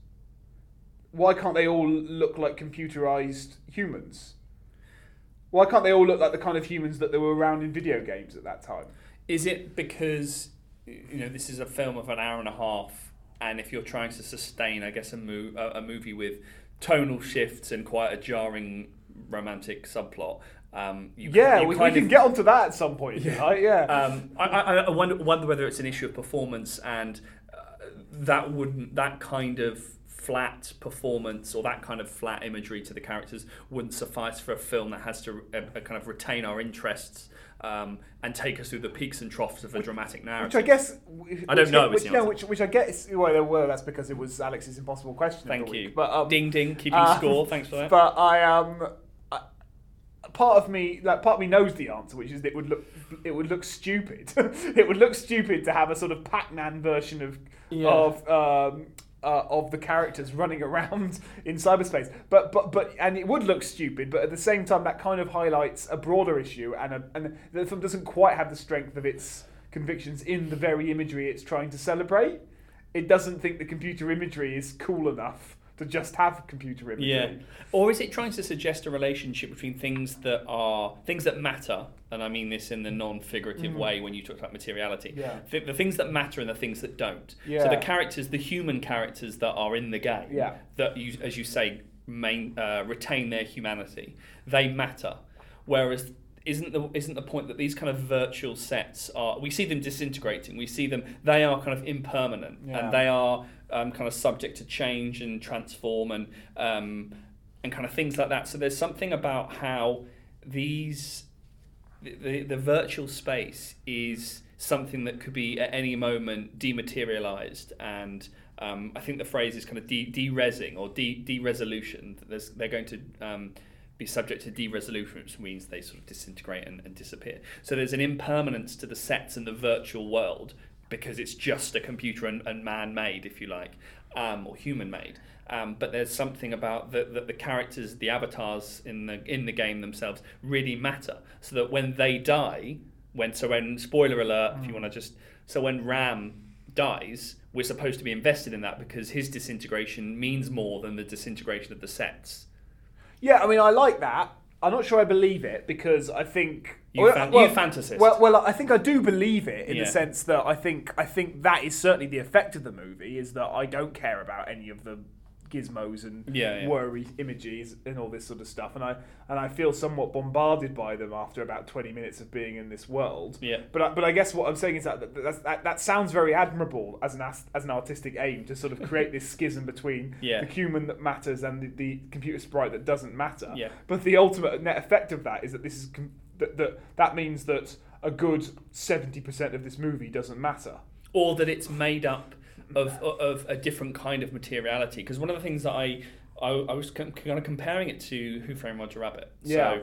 Why can't they all look like computerized humans? Why can't they all look like the kind of humans that they were around in video games at that time? Is it because you know this is a film of an hour and a half, and if you're trying to sustain, I guess, a, mo- a, a movie with tonal shifts and quite a jarring romantic subplot, um, you, Yeah, we, we can of- get onto that at some point. Right? Yeah. Um, I, I, I wonder, wonder whether it's an issue of performance and uh, that wouldn't that kind of flat performance or that kind of flat imagery to the characters wouldn't suffice for a film that has to uh, uh, kind of retain our interests um, and take us through the peaks and troughs of a dramatic narrative. Which I guess. I don't which- know Which, no, which, which I guess. Well, well, that's because it was Alex's impossible question. Thank you. week. But um, ding ding, keeping uh, score. Thanks for that. But I um, part of me, like part of me knows the answer, which is it would look, it would look stupid. it would look stupid to have a sort of Pac-Man version of of um. Uh, of the characters running around in cyberspace, but but but and it would look stupid, but at the same time that kind of highlights a broader issue, and a, and the film doesn't quite have the strength of its convictions in the very imagery it's trying to celebrate. It doesn't think the computer imagery is cool enough to just have computer imagery. Yeah. Or is it trying to suggest a relationship between things that are things that matter, and I mean this in the non-figurative way when you talk about materiality. Mm. Yeah. Th- the things that matter and the things that don't. Yeah. So the characters, the human characters that are in the game, Yeah. that you, as you say, main uh, retain their humanity, they matter. Whereas isn't the isn't the point that these kind of virtual sets are we see them disintegrating we see them they are kind of impermanent Yeah. and they are um, kind of subject to change and transform and um, and kind of things like that so there's something about how these the, the, the virtual space is something that could be at any moment dematerialized and um, I think the phrase is kind of de- de-resing or de- de-resolution. That there's- They're going to um, be subject to de-resolution, which means they sort of disintegrate and, and disappear. So there's an impermanence to the sets and the virtual world because it's just a computer and, and man-made, if you like, um, or human-made. Um, but there's something about the, the, the characters, the avatars in the in the game themselves really matter, so that when they die, when so when spoiler alert, if you want to just so when Ram dies, we're supposed to be invested in that because his disintegration means more than the disintegration of the sets. Yeah, I mean, I like that. I'm not sure I believe it because I think You fan- you fantasist. Well, well, I think I do believe it in Yeah. the sense that I think I think that is certainly the effect of the movie is that I don't care about any of the gizmos and Yeah, yeah. worry images and all this sort of stuff, and I and I feel somewhat bombarded by them after about 20 minutes of being in this world. Yeah. But I, but I guess what I'm saying is that that, that that sounds very admirable as an as, as an artistic aim to sort of create this schism between Yeah. the human that matters and the, the computer sprite that doesn't matter. Yeah. But the ultimate net effect of that is that this is com- that, that that means that a good 70% of this movie doesn't matter. or that it's made up of of a different kind of materiality. Because one of the things that I I, I was kind of comparing it to Who Framed Roger Rabbit. Yeah. So,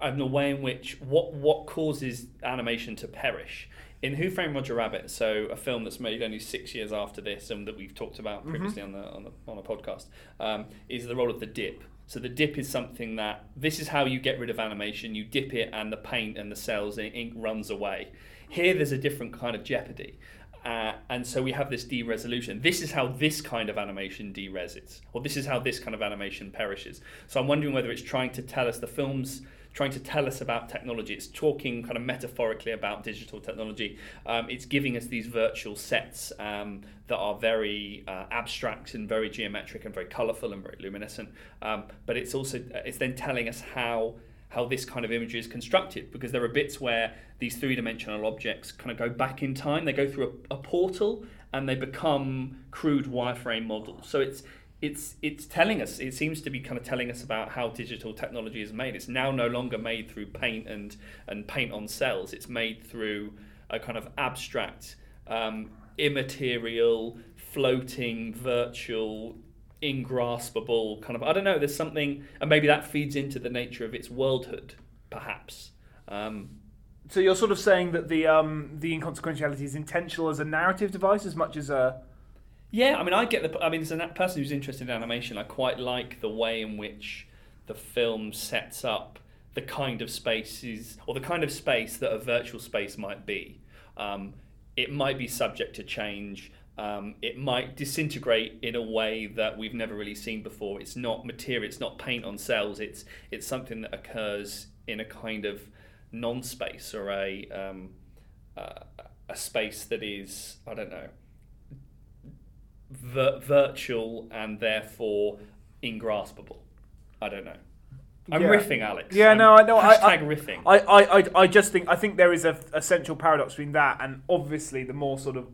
and the way in which what what causes animation to perish. In Who Framed Roger Rabbit, so a film that's made only six years after this, and that we've talked about previously on the on the on a podcast, um, is the role of the dip. So the dip is something that this is how you get rid of animation. You dip it, and the paint and the cells and ink runs away. Here, there's a different kind of jeopardy. Uh, and so we have this de-resolution. This is how this kind of animation de-res or this is how this kind of animation perishes. So I'm wondering whether it's trying to tell us the film's trying to tell us about technology. It's talking kind of metaphorically about digital technology. Um, it's giving us these virtual sets um, that are very uh, abstract and very geometric and very colourful and very luminescent. Um, but it's also it's then telling us how how this kind of imagery is constructed because there are bits where these three-dimensional objects kind of go back in time. They go through a, a portal and they become crude wireframe models. So it's it's it's telling us it seems to be kind of telling us about how digital technology is made. It's now no longer made through paint and and paint on cells. It's made through a kind of abstract um, immaterial floating virtual ingraspable kind of I don't know there's something and maybe that feeds into the nature of its worldhood perhaps. Um, So you're sort of saying that the um, the inconsequentiality is intentional as a narrative device as much as a yeah I mean I get the I mean as a person who's interested in animation I quite like the way in which the film sets up the kind of spaces or the kind of space that a virtual space might be. Um, it might be subject to change um, it might disintegrate in a way that we've never really seen before. It's not material. It's not paint on cells. It's it's something that occurs in a kind of non-space or a um, uh, a space that is I don't know vir- virtual and therefore ingraspable. I don't know. I'm Yeah. riffing, Alex. Yeah, I'm no, I know. I, Hashtag I, riffing. I, I, I, I just think I think there is a, a central paradox between that and obviously the more sort of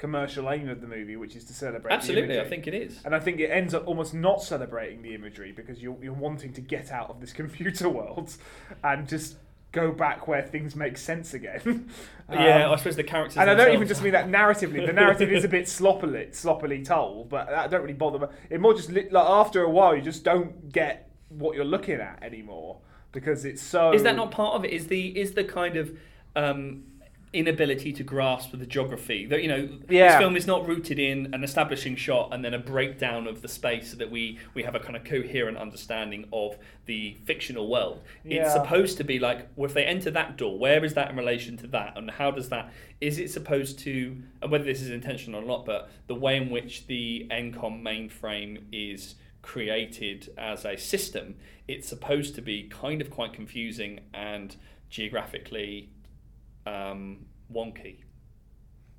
commercial aim of the movie, which is to celebrate. the Absolutely, I think it is. And I think it ends up almost not celebrating the imagery because you're, you're wanting to get out of this computer world and just go back where things make sense again. yeah, Um, I suppose the characters. and I don't even just mean that narratively. The narrative is a bit sloppily, sloppily told, but that don't really bother. It more just li- like after a while, you just don't get what you're looking at anymore because it's so. Is that not part of it? Is the is the kind of um, inability to grasp the geography. That you know, Yeah. this film is not rooted in an establishing shot and then a breakdown of the space so that we we have a kind of coherent understanding of the fictional world. It's supposed to be like, well, if they enter that door, where is that in relation to that, and how does that? Is it supposed to? And whether this is intentional or not, but the way in which the Encom mainframe is created as a system, it's supposed to be kind of quite confusing and geographically um, wonky.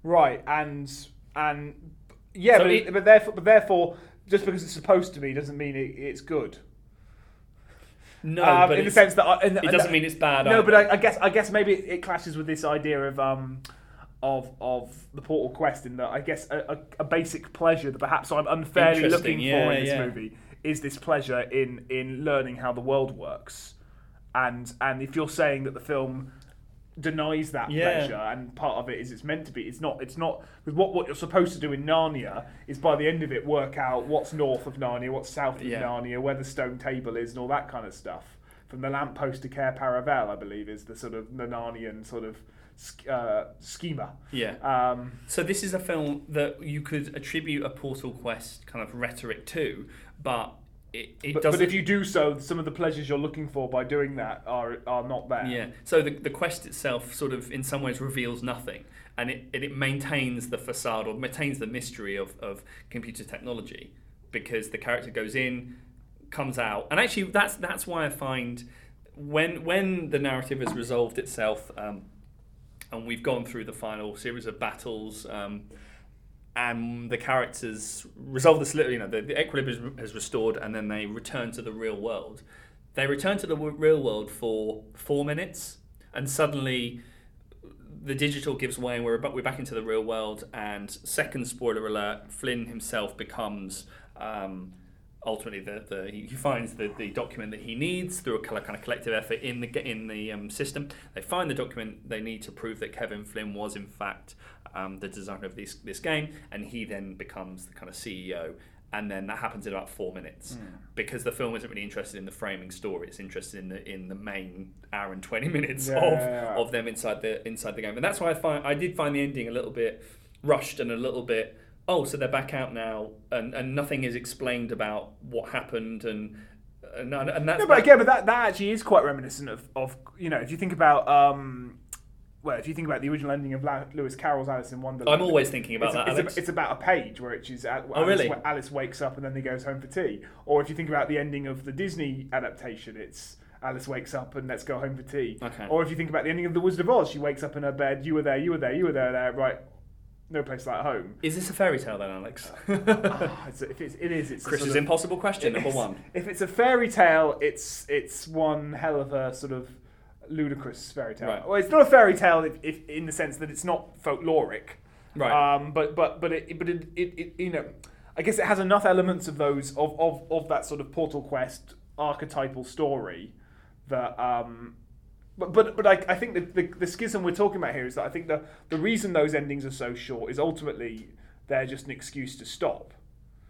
Right, and and yeah, So but, it- but therefore, but therefore, just because it's supposed to be doesn't mean it, it's good. No, um, but in the sense that I, and, it doesn't mean it's bad. No, either. but I, I guess I guess maybe it, it clashes with this idea of um of of the Portal Quest in that I guess a, a, a basic pleasure that perhaps I'm unfairly looking yeah, for in this yeah. movie is this pleasure in in learning how the world works, and and if you're saying that the film denies that Yeah. pleasure and part of it is it's meant to be it's not it's not with what what you're supposed to do in Narnia is by the end of it work out what's north of Narnia what's south of Yeah. Narnia where the stone table is and all that kind of stuff from the lamppost to Cair Paravel I believe is the sort of the Narnian sort of uh, schema Yeah. um, So this is a film that you could attribute a Portal Quest kind of rhetoric to, but it, it but, doesn't. but if you do so some of the pleasures you're looking for by doing that are are not there Yeah. So the, the quest itself sort of in some ways reveals nothing and it, it, it maintains the facade or maintains the mystery of, of computer technology because the character goes in, comes out. And actually that's that's why I find when when the narrative has resolved itself um, and we've gone through the final series of battles um, and the characters resolve this little, you know, the, the equilibrium has restored, and then they return to the real world. They return to the w- real world for four minutes, and suddenly the digital gives way, and we're we're back into the real world. And second spoiler alert: Flynn himself becomes. Um, ultimately the, the he he finds the, the document that he needs through a kind of collective effort in the in the um, system. They find the document they need to prove that Kevin Flynn was in fact um, the designer of this this game, and he then becomes the kind of CEO. And then that happens in about four minutes because the film isn't really interested in the framing story; it's interested in the in the main hour and twenty minutes Yeah, of yeah, yeah. of them inside the inside the game, and that's why I find I did find the ending a little bit rushed and a little bit. Oh, so they're back out now, and, and nothing is explained about what happened, and and, and that's No, but again, but that, that actually is quite reminiscent of, of you know, if you think about, um, well, if you think about the original ending of La- Lewis Carroll's Alice in Wonderland. I'm always thinking about it's, that, It's, Alex. it's about a page where it's is Alice, Oh, really? Alice wakes up and then he goes home for tea. Or if you think about the ending of the Disney adaptation, it's Alice wakes up and let's go home for tea. Okay. Or if you think about the ending of The Wizard of Oz, she wakes up in her bed, you were there, you were there, you were there, there, right? No place like home. Is this a fairy tale then, Alex? Ah, it's, if it's, it is. It's Chris's sort of- impossible question number it's- one. If it's a fairy tale, it's it's one hell of a sort of ludicrous fairy tale. Right. Well, it's not a fairy tale if, if, in the sense that it's not folkloric. Right. Um, but but but it but it, it, it you know, I guess it has enough elements of those of, of, of that sort of Portal Quest archetypal story that um. But, but, but I, I think the, the, the schism we're talking about here is that I think the, the reason those endings are so short is ultimately they're just an excuse to stop.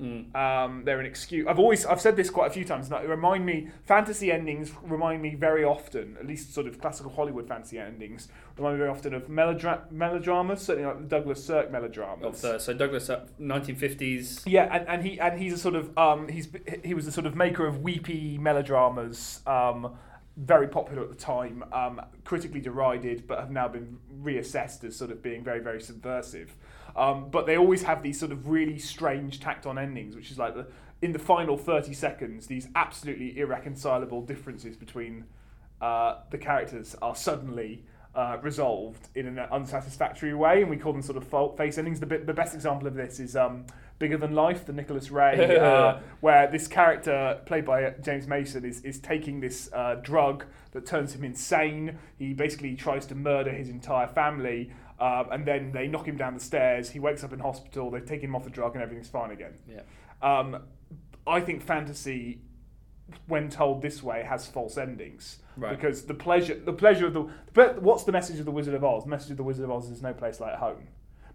Um, they're an excuse. I've always I've said this quite a few times. And it remind me fantasy endings remind me very often, at least sort of classical Hollywood fantasy endings, remind me very often of melodra- melodramas, certainly like the Douglas Sirk melodramas. Of the, so Douglas, uh, 1950s. Yeah, and, and he and he's a sort of um, he's he was a sort of maker of weepy melodramas, um, very popular at the time, um, critically derided, but have now been reassessed as sort of being very very subversive. Um, but they always have these sort of really strange tacked on endings, which is like the in the final thirty seconds, these absolutely irreconcilable differences between uh, the characters are suddenly uh, resolved in an unsatisfactory way, and we call them sort of face endings. The, the best example of this is um, Bigger Than Life, the Nicholas Ray, uh, where this character, played by uh, James Mason, is, is taking this uh, drug that turns him insane. He basically tries to murder his entire family. Um, and then they knock him down the stairs. He wakes up in hospital. They take him off the drug, and everything's fine again. Yeah. Um, I think fantasy, when told this way, has false endings. Right. Because the pleasure, the pleasure of the, but what's the message of the Wizard of Oz? The message of the Wizard of Oz is no place like home.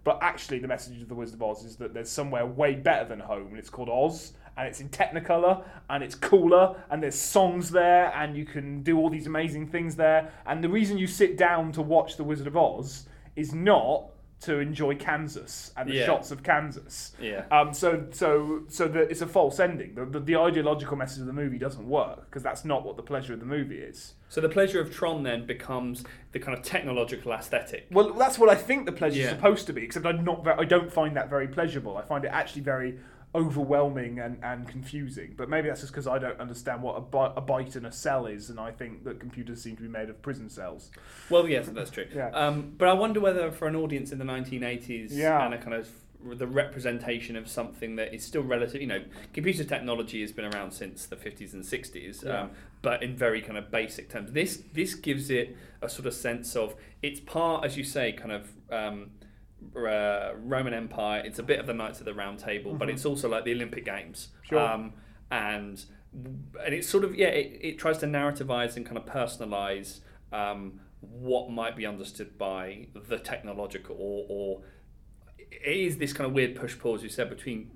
But actually, the message of the Wizard of Oz is that there's somewhere way better than home, and it's called Oz, and it's in Technicolor, and it's cooler, and there's songs there, and you can do all these amazing things there. And the reason you sit down to watch the Wizard of Oz is not to enjoy Kansas and the Yeah. shots of Kansas. Yeah. Um, so so so that it's a false ending. The, the, the ideological message of the movie doesn't work because that's not what the pleasure of the movie is. So the pleasure of Tron then becomes the kind of technological aesthetic. Well, that's what I think the pleasure is Yeah. supposed to be. Except I'm not. Ve- I don't find that very pleasurable. I find it actually very overwhelming and, and confusing. But maybe that's just because I don't understand what a, bi- a byte and a cell is, and I think that computers seem to be made of prison cells. Well, yes, that's true. Yeah. Um, but I wonder whether for an audience in the 1980s Yeah. and a kind of the representation of something that is still relative, you know, computer technology has been around since the 50s and 60s, Yeah. um, but in very kind of basic terms. This this gives it a sort of sense of it's part, as you say, kind of. Um, uh, Roman Empire. It's a bit of the Knights of the Round Table, but it's also like the Olympic Games. Mm-hmm. Sure. Um, and and it's sort of yeah, it, it tries to narrativize and kind of personalize um, what might be understood by the technological or or it is this kind of weird push pull as you said between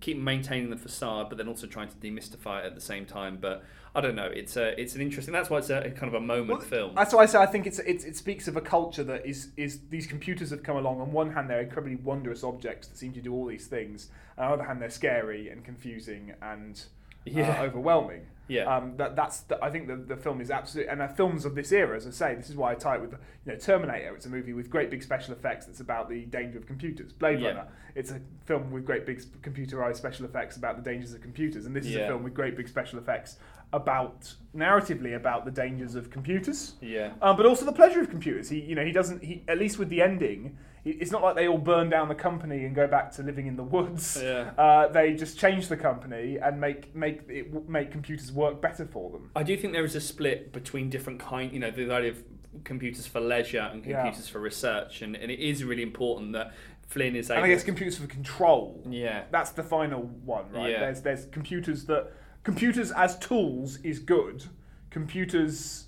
keep maintaining the facade but then also trying to demystify it at the same time but I don't know it's a it's an interesting that's why it's a, kind of a moment film That's why I say I think it's, it's it speaks of a culture that is is these computers have come along. On one hand, they're incredibly wondrous objects that seem to do all these things. On the other hand, they're scary and confusing and Yeah. uh, overwhelming. Yeah. Um, that that's the, I think the, the film is absolutely and uh, films of this era, as I say, this is why I tie it with you know Terminator. It's a movie with great big special effects that's about the danger of computers. Blade Yeah. Runner. It's a film with great big computerized special effects about the dangers of computers, and this is a film with great big special effects about narratively about the dangers of computers. yeah Um, but also the pleasure of computers. He, you know, he doesn't. He at least with the ending, he, it's not like they all burn down the company and go back to living in the woods. Yeah. Uh, they just change the company and make make it make computers work better for them. I do think there is a split between different kind, you know, the idea of computers for leisure and Yeah. computers for research, and, and it is really important that Flynn is able. And I guess computers for control. yeah, That's the final one, right? Yeah. There's there's computers that computers as tools is good. Computers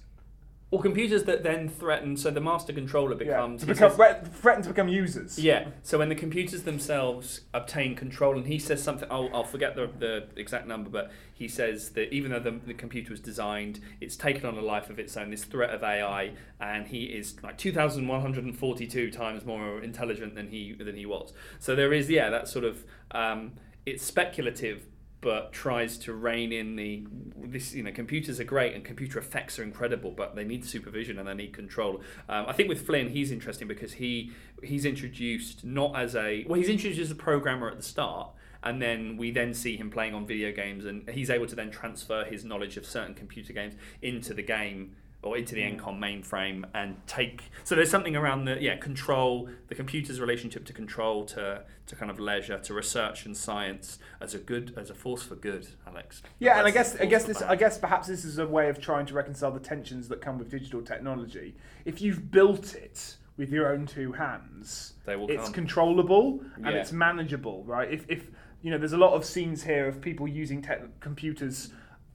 or computers that then threaten. So the master controller yeah, becomes to he become says- threaten to become users. Yeah. So when the computers themselves obtain control, and he says something, I'll, I'll forget the, the exact number, but he says that even though the, the computer was designed, it's taken on a life of its own. This threat of AI, and he is like two thousand one hundred and forty-two times more intelligent than he than he was. So there is, yeah, that sort of um, it's speculative. But tries to rein in the this you know computers are great and computer effects are incredible, but they need supervision and they need control. Um, I think with Flynn he's interesting because he he's introduced not as a well he's introduced as a programmer at the start, and then we then see him playing on video games and he's able to then transfer his knowledge of certain computer games into the game or into the Encom mainframe and take so there's something around the yeah control the computer's relationship to control to to kind of leisure to research and science as a good as a force for good Alex Yeah, and I guess I guess this for I guess perhaps this is a way of trying to reconcile the tensions that come with digital technology. If you've built it with your own two hands, They will it's come. controllable and Yeah. it's manageable, right? If if you know, there's a lot of scenes here of people using tech computers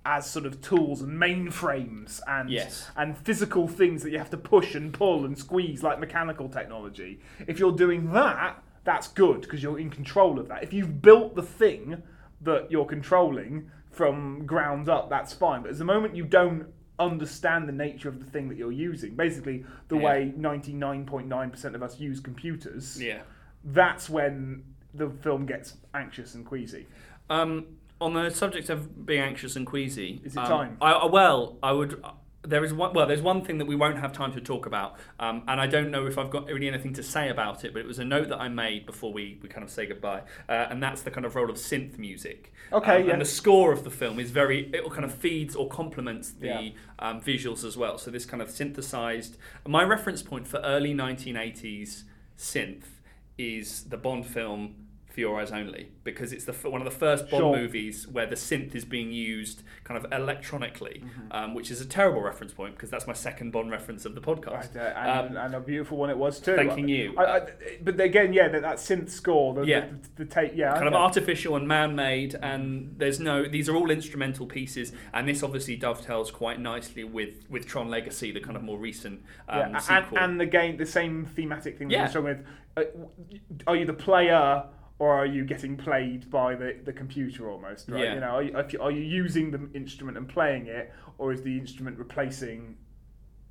as sort of tools and mainframes and Yes. and physical things that you have to push and pull and squeeze like mechanical technology. If you're doing that, that's good because you're in control of that. If you've built the thing that you're controlling from ground up, that's fine. But as the moment you don't understand the nature of the thing that you're using, basically the Yeah. way 99.9% of us use computers, yeah that's when the film gets anxious and queasy. Um, on the subject of being anxious and queasy, Is it um, time? I, I- well, I would. There is one. Well, there's one thing that we won't have time to talk about, um, and I don't know if I've got really anything to say about it. But it was a note that I made before we, we kind of say goodbye, uh, and that's the kind of role of synth music. Okay, Um, yeah. And the score of the film is very. It kind of feeds or complements the Yeah. um, visuals as well. So this kind of synthesized. My reference point for early 1980s synth is the Bond film For Your Eyes Only because it's the one of the first Bond Sure. movies where the synth is being used kind of electronically, Mm-hmm. um, which is a terrible reference point because that's my second Bond reference of the podcast. Right, uh, and, Um, and a beautiful one it was too. thanking you. I, I, but again, yeah, that, that synth score, the, Yeah. the, the, tape, yeah, kind of artificial and man-made and there's no these are all instrumental pieces and this obviously dovetails quite nicely with with Tron Legacy the kind of more recent um, yeah, and, and the game, the same thematic thing that Yeah. you're struggling with. Uh, are you the player or are you getting played by the, the computer almost? Right? Yeah. You know, are you, you, are you using the instrument and playing it, or is the instrument replacing?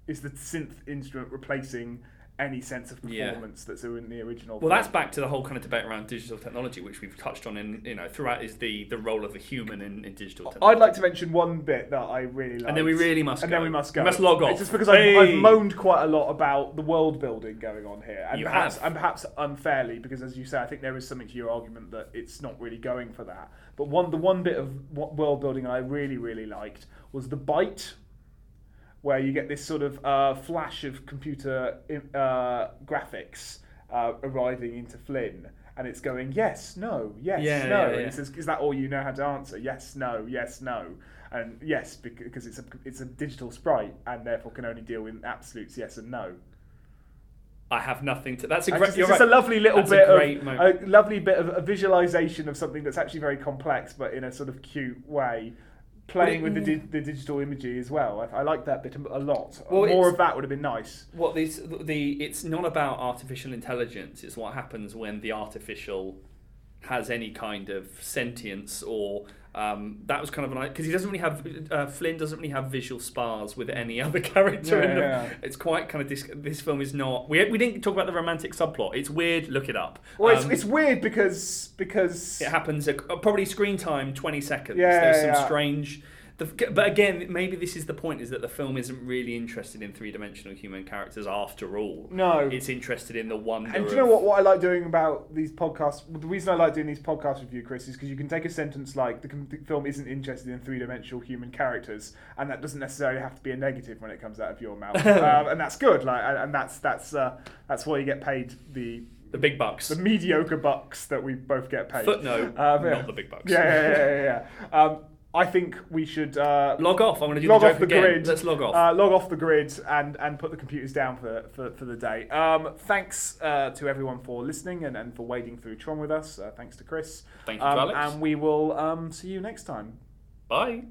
Is the synth instrument replacing any sense of Yeah. performance that's in the original. Well, film. that's back to the whole kind of debate around digital technology, which we've touched on in you know throughout is the the role of the human in, in digital technology. I'd like to mention one bit that I really like. And then we really must And go. then we must go. We must log off. It's just because I've, I've moaned quite a lot about the world building going on here, and You perhaps have. and perhaps unfairly, because as you say, I think there is something to your argument that it's not really going for that. But one, the one bit of world building I really really liked was the bite. Where you get this sort of uh, flash of computer uh, graphics uh, arriving into Flynn, and it's going yes, no, yes, Yeah, no, yeah, and it says, "Is that all you know how to answer?" Yes, no, yes, no, and yes because it's a it's a digital sprite and therefore can only deal with absolutes yes and no. I have nothing to. That's a great. it's just right. a lovely little That's bit a of moment. a lovely bit of a visualization of something that's actually very complex, but in a sort of cute way, playing with the, di- the digital imagery as well. I, I like that bit a lot. Well, More of that would have been nice. what these the it's not about artificial intelligence it's what happens when the artificial has any kind of sentience or um, that was kind of an because he doesn't really have uh, Flynn doesn't really have visual spars with any other character Yeah, in them. yeah. It's quite kind of this. This film is not. We, we didn't talk about the romantic subplot. It's weird. Look it up. Well, it's, Um, it's weird because because it happens uh, probably screen time 20 seconds Yeah, there's yeah, some strange the, but again maybe this is the point is that the film isn't really interested in three-dimensional human characters after all No. it's interested in the one. And do you know what, what I like doing about these podcasts? The reason I like doing these podcasts with you, Chris, is because you can take a sentence like the, the film isn't interested in three dimensional human characters, and that doesn't necessarily have to be a negative when it comes out of your mouth, um, and that's good. Like, and, and that's that's uh, that's why you get paid the the big bucks the mediocre bucks that we both get paid. Footnote, Um, yeah. not the big bucks. Yeah, yeah, yeah, yeah. yeah. Um, I think we should uh, log off i'm going to do log the off the again grid. let's log off Uh, log off the grid and, and put the computers down for, for, for the day. Um, thanks uh, to everyone for listening and, and for wading through Tron with us. Uh, thanks to Chris. Thank you um, Alex. And we will um, see you next time. bye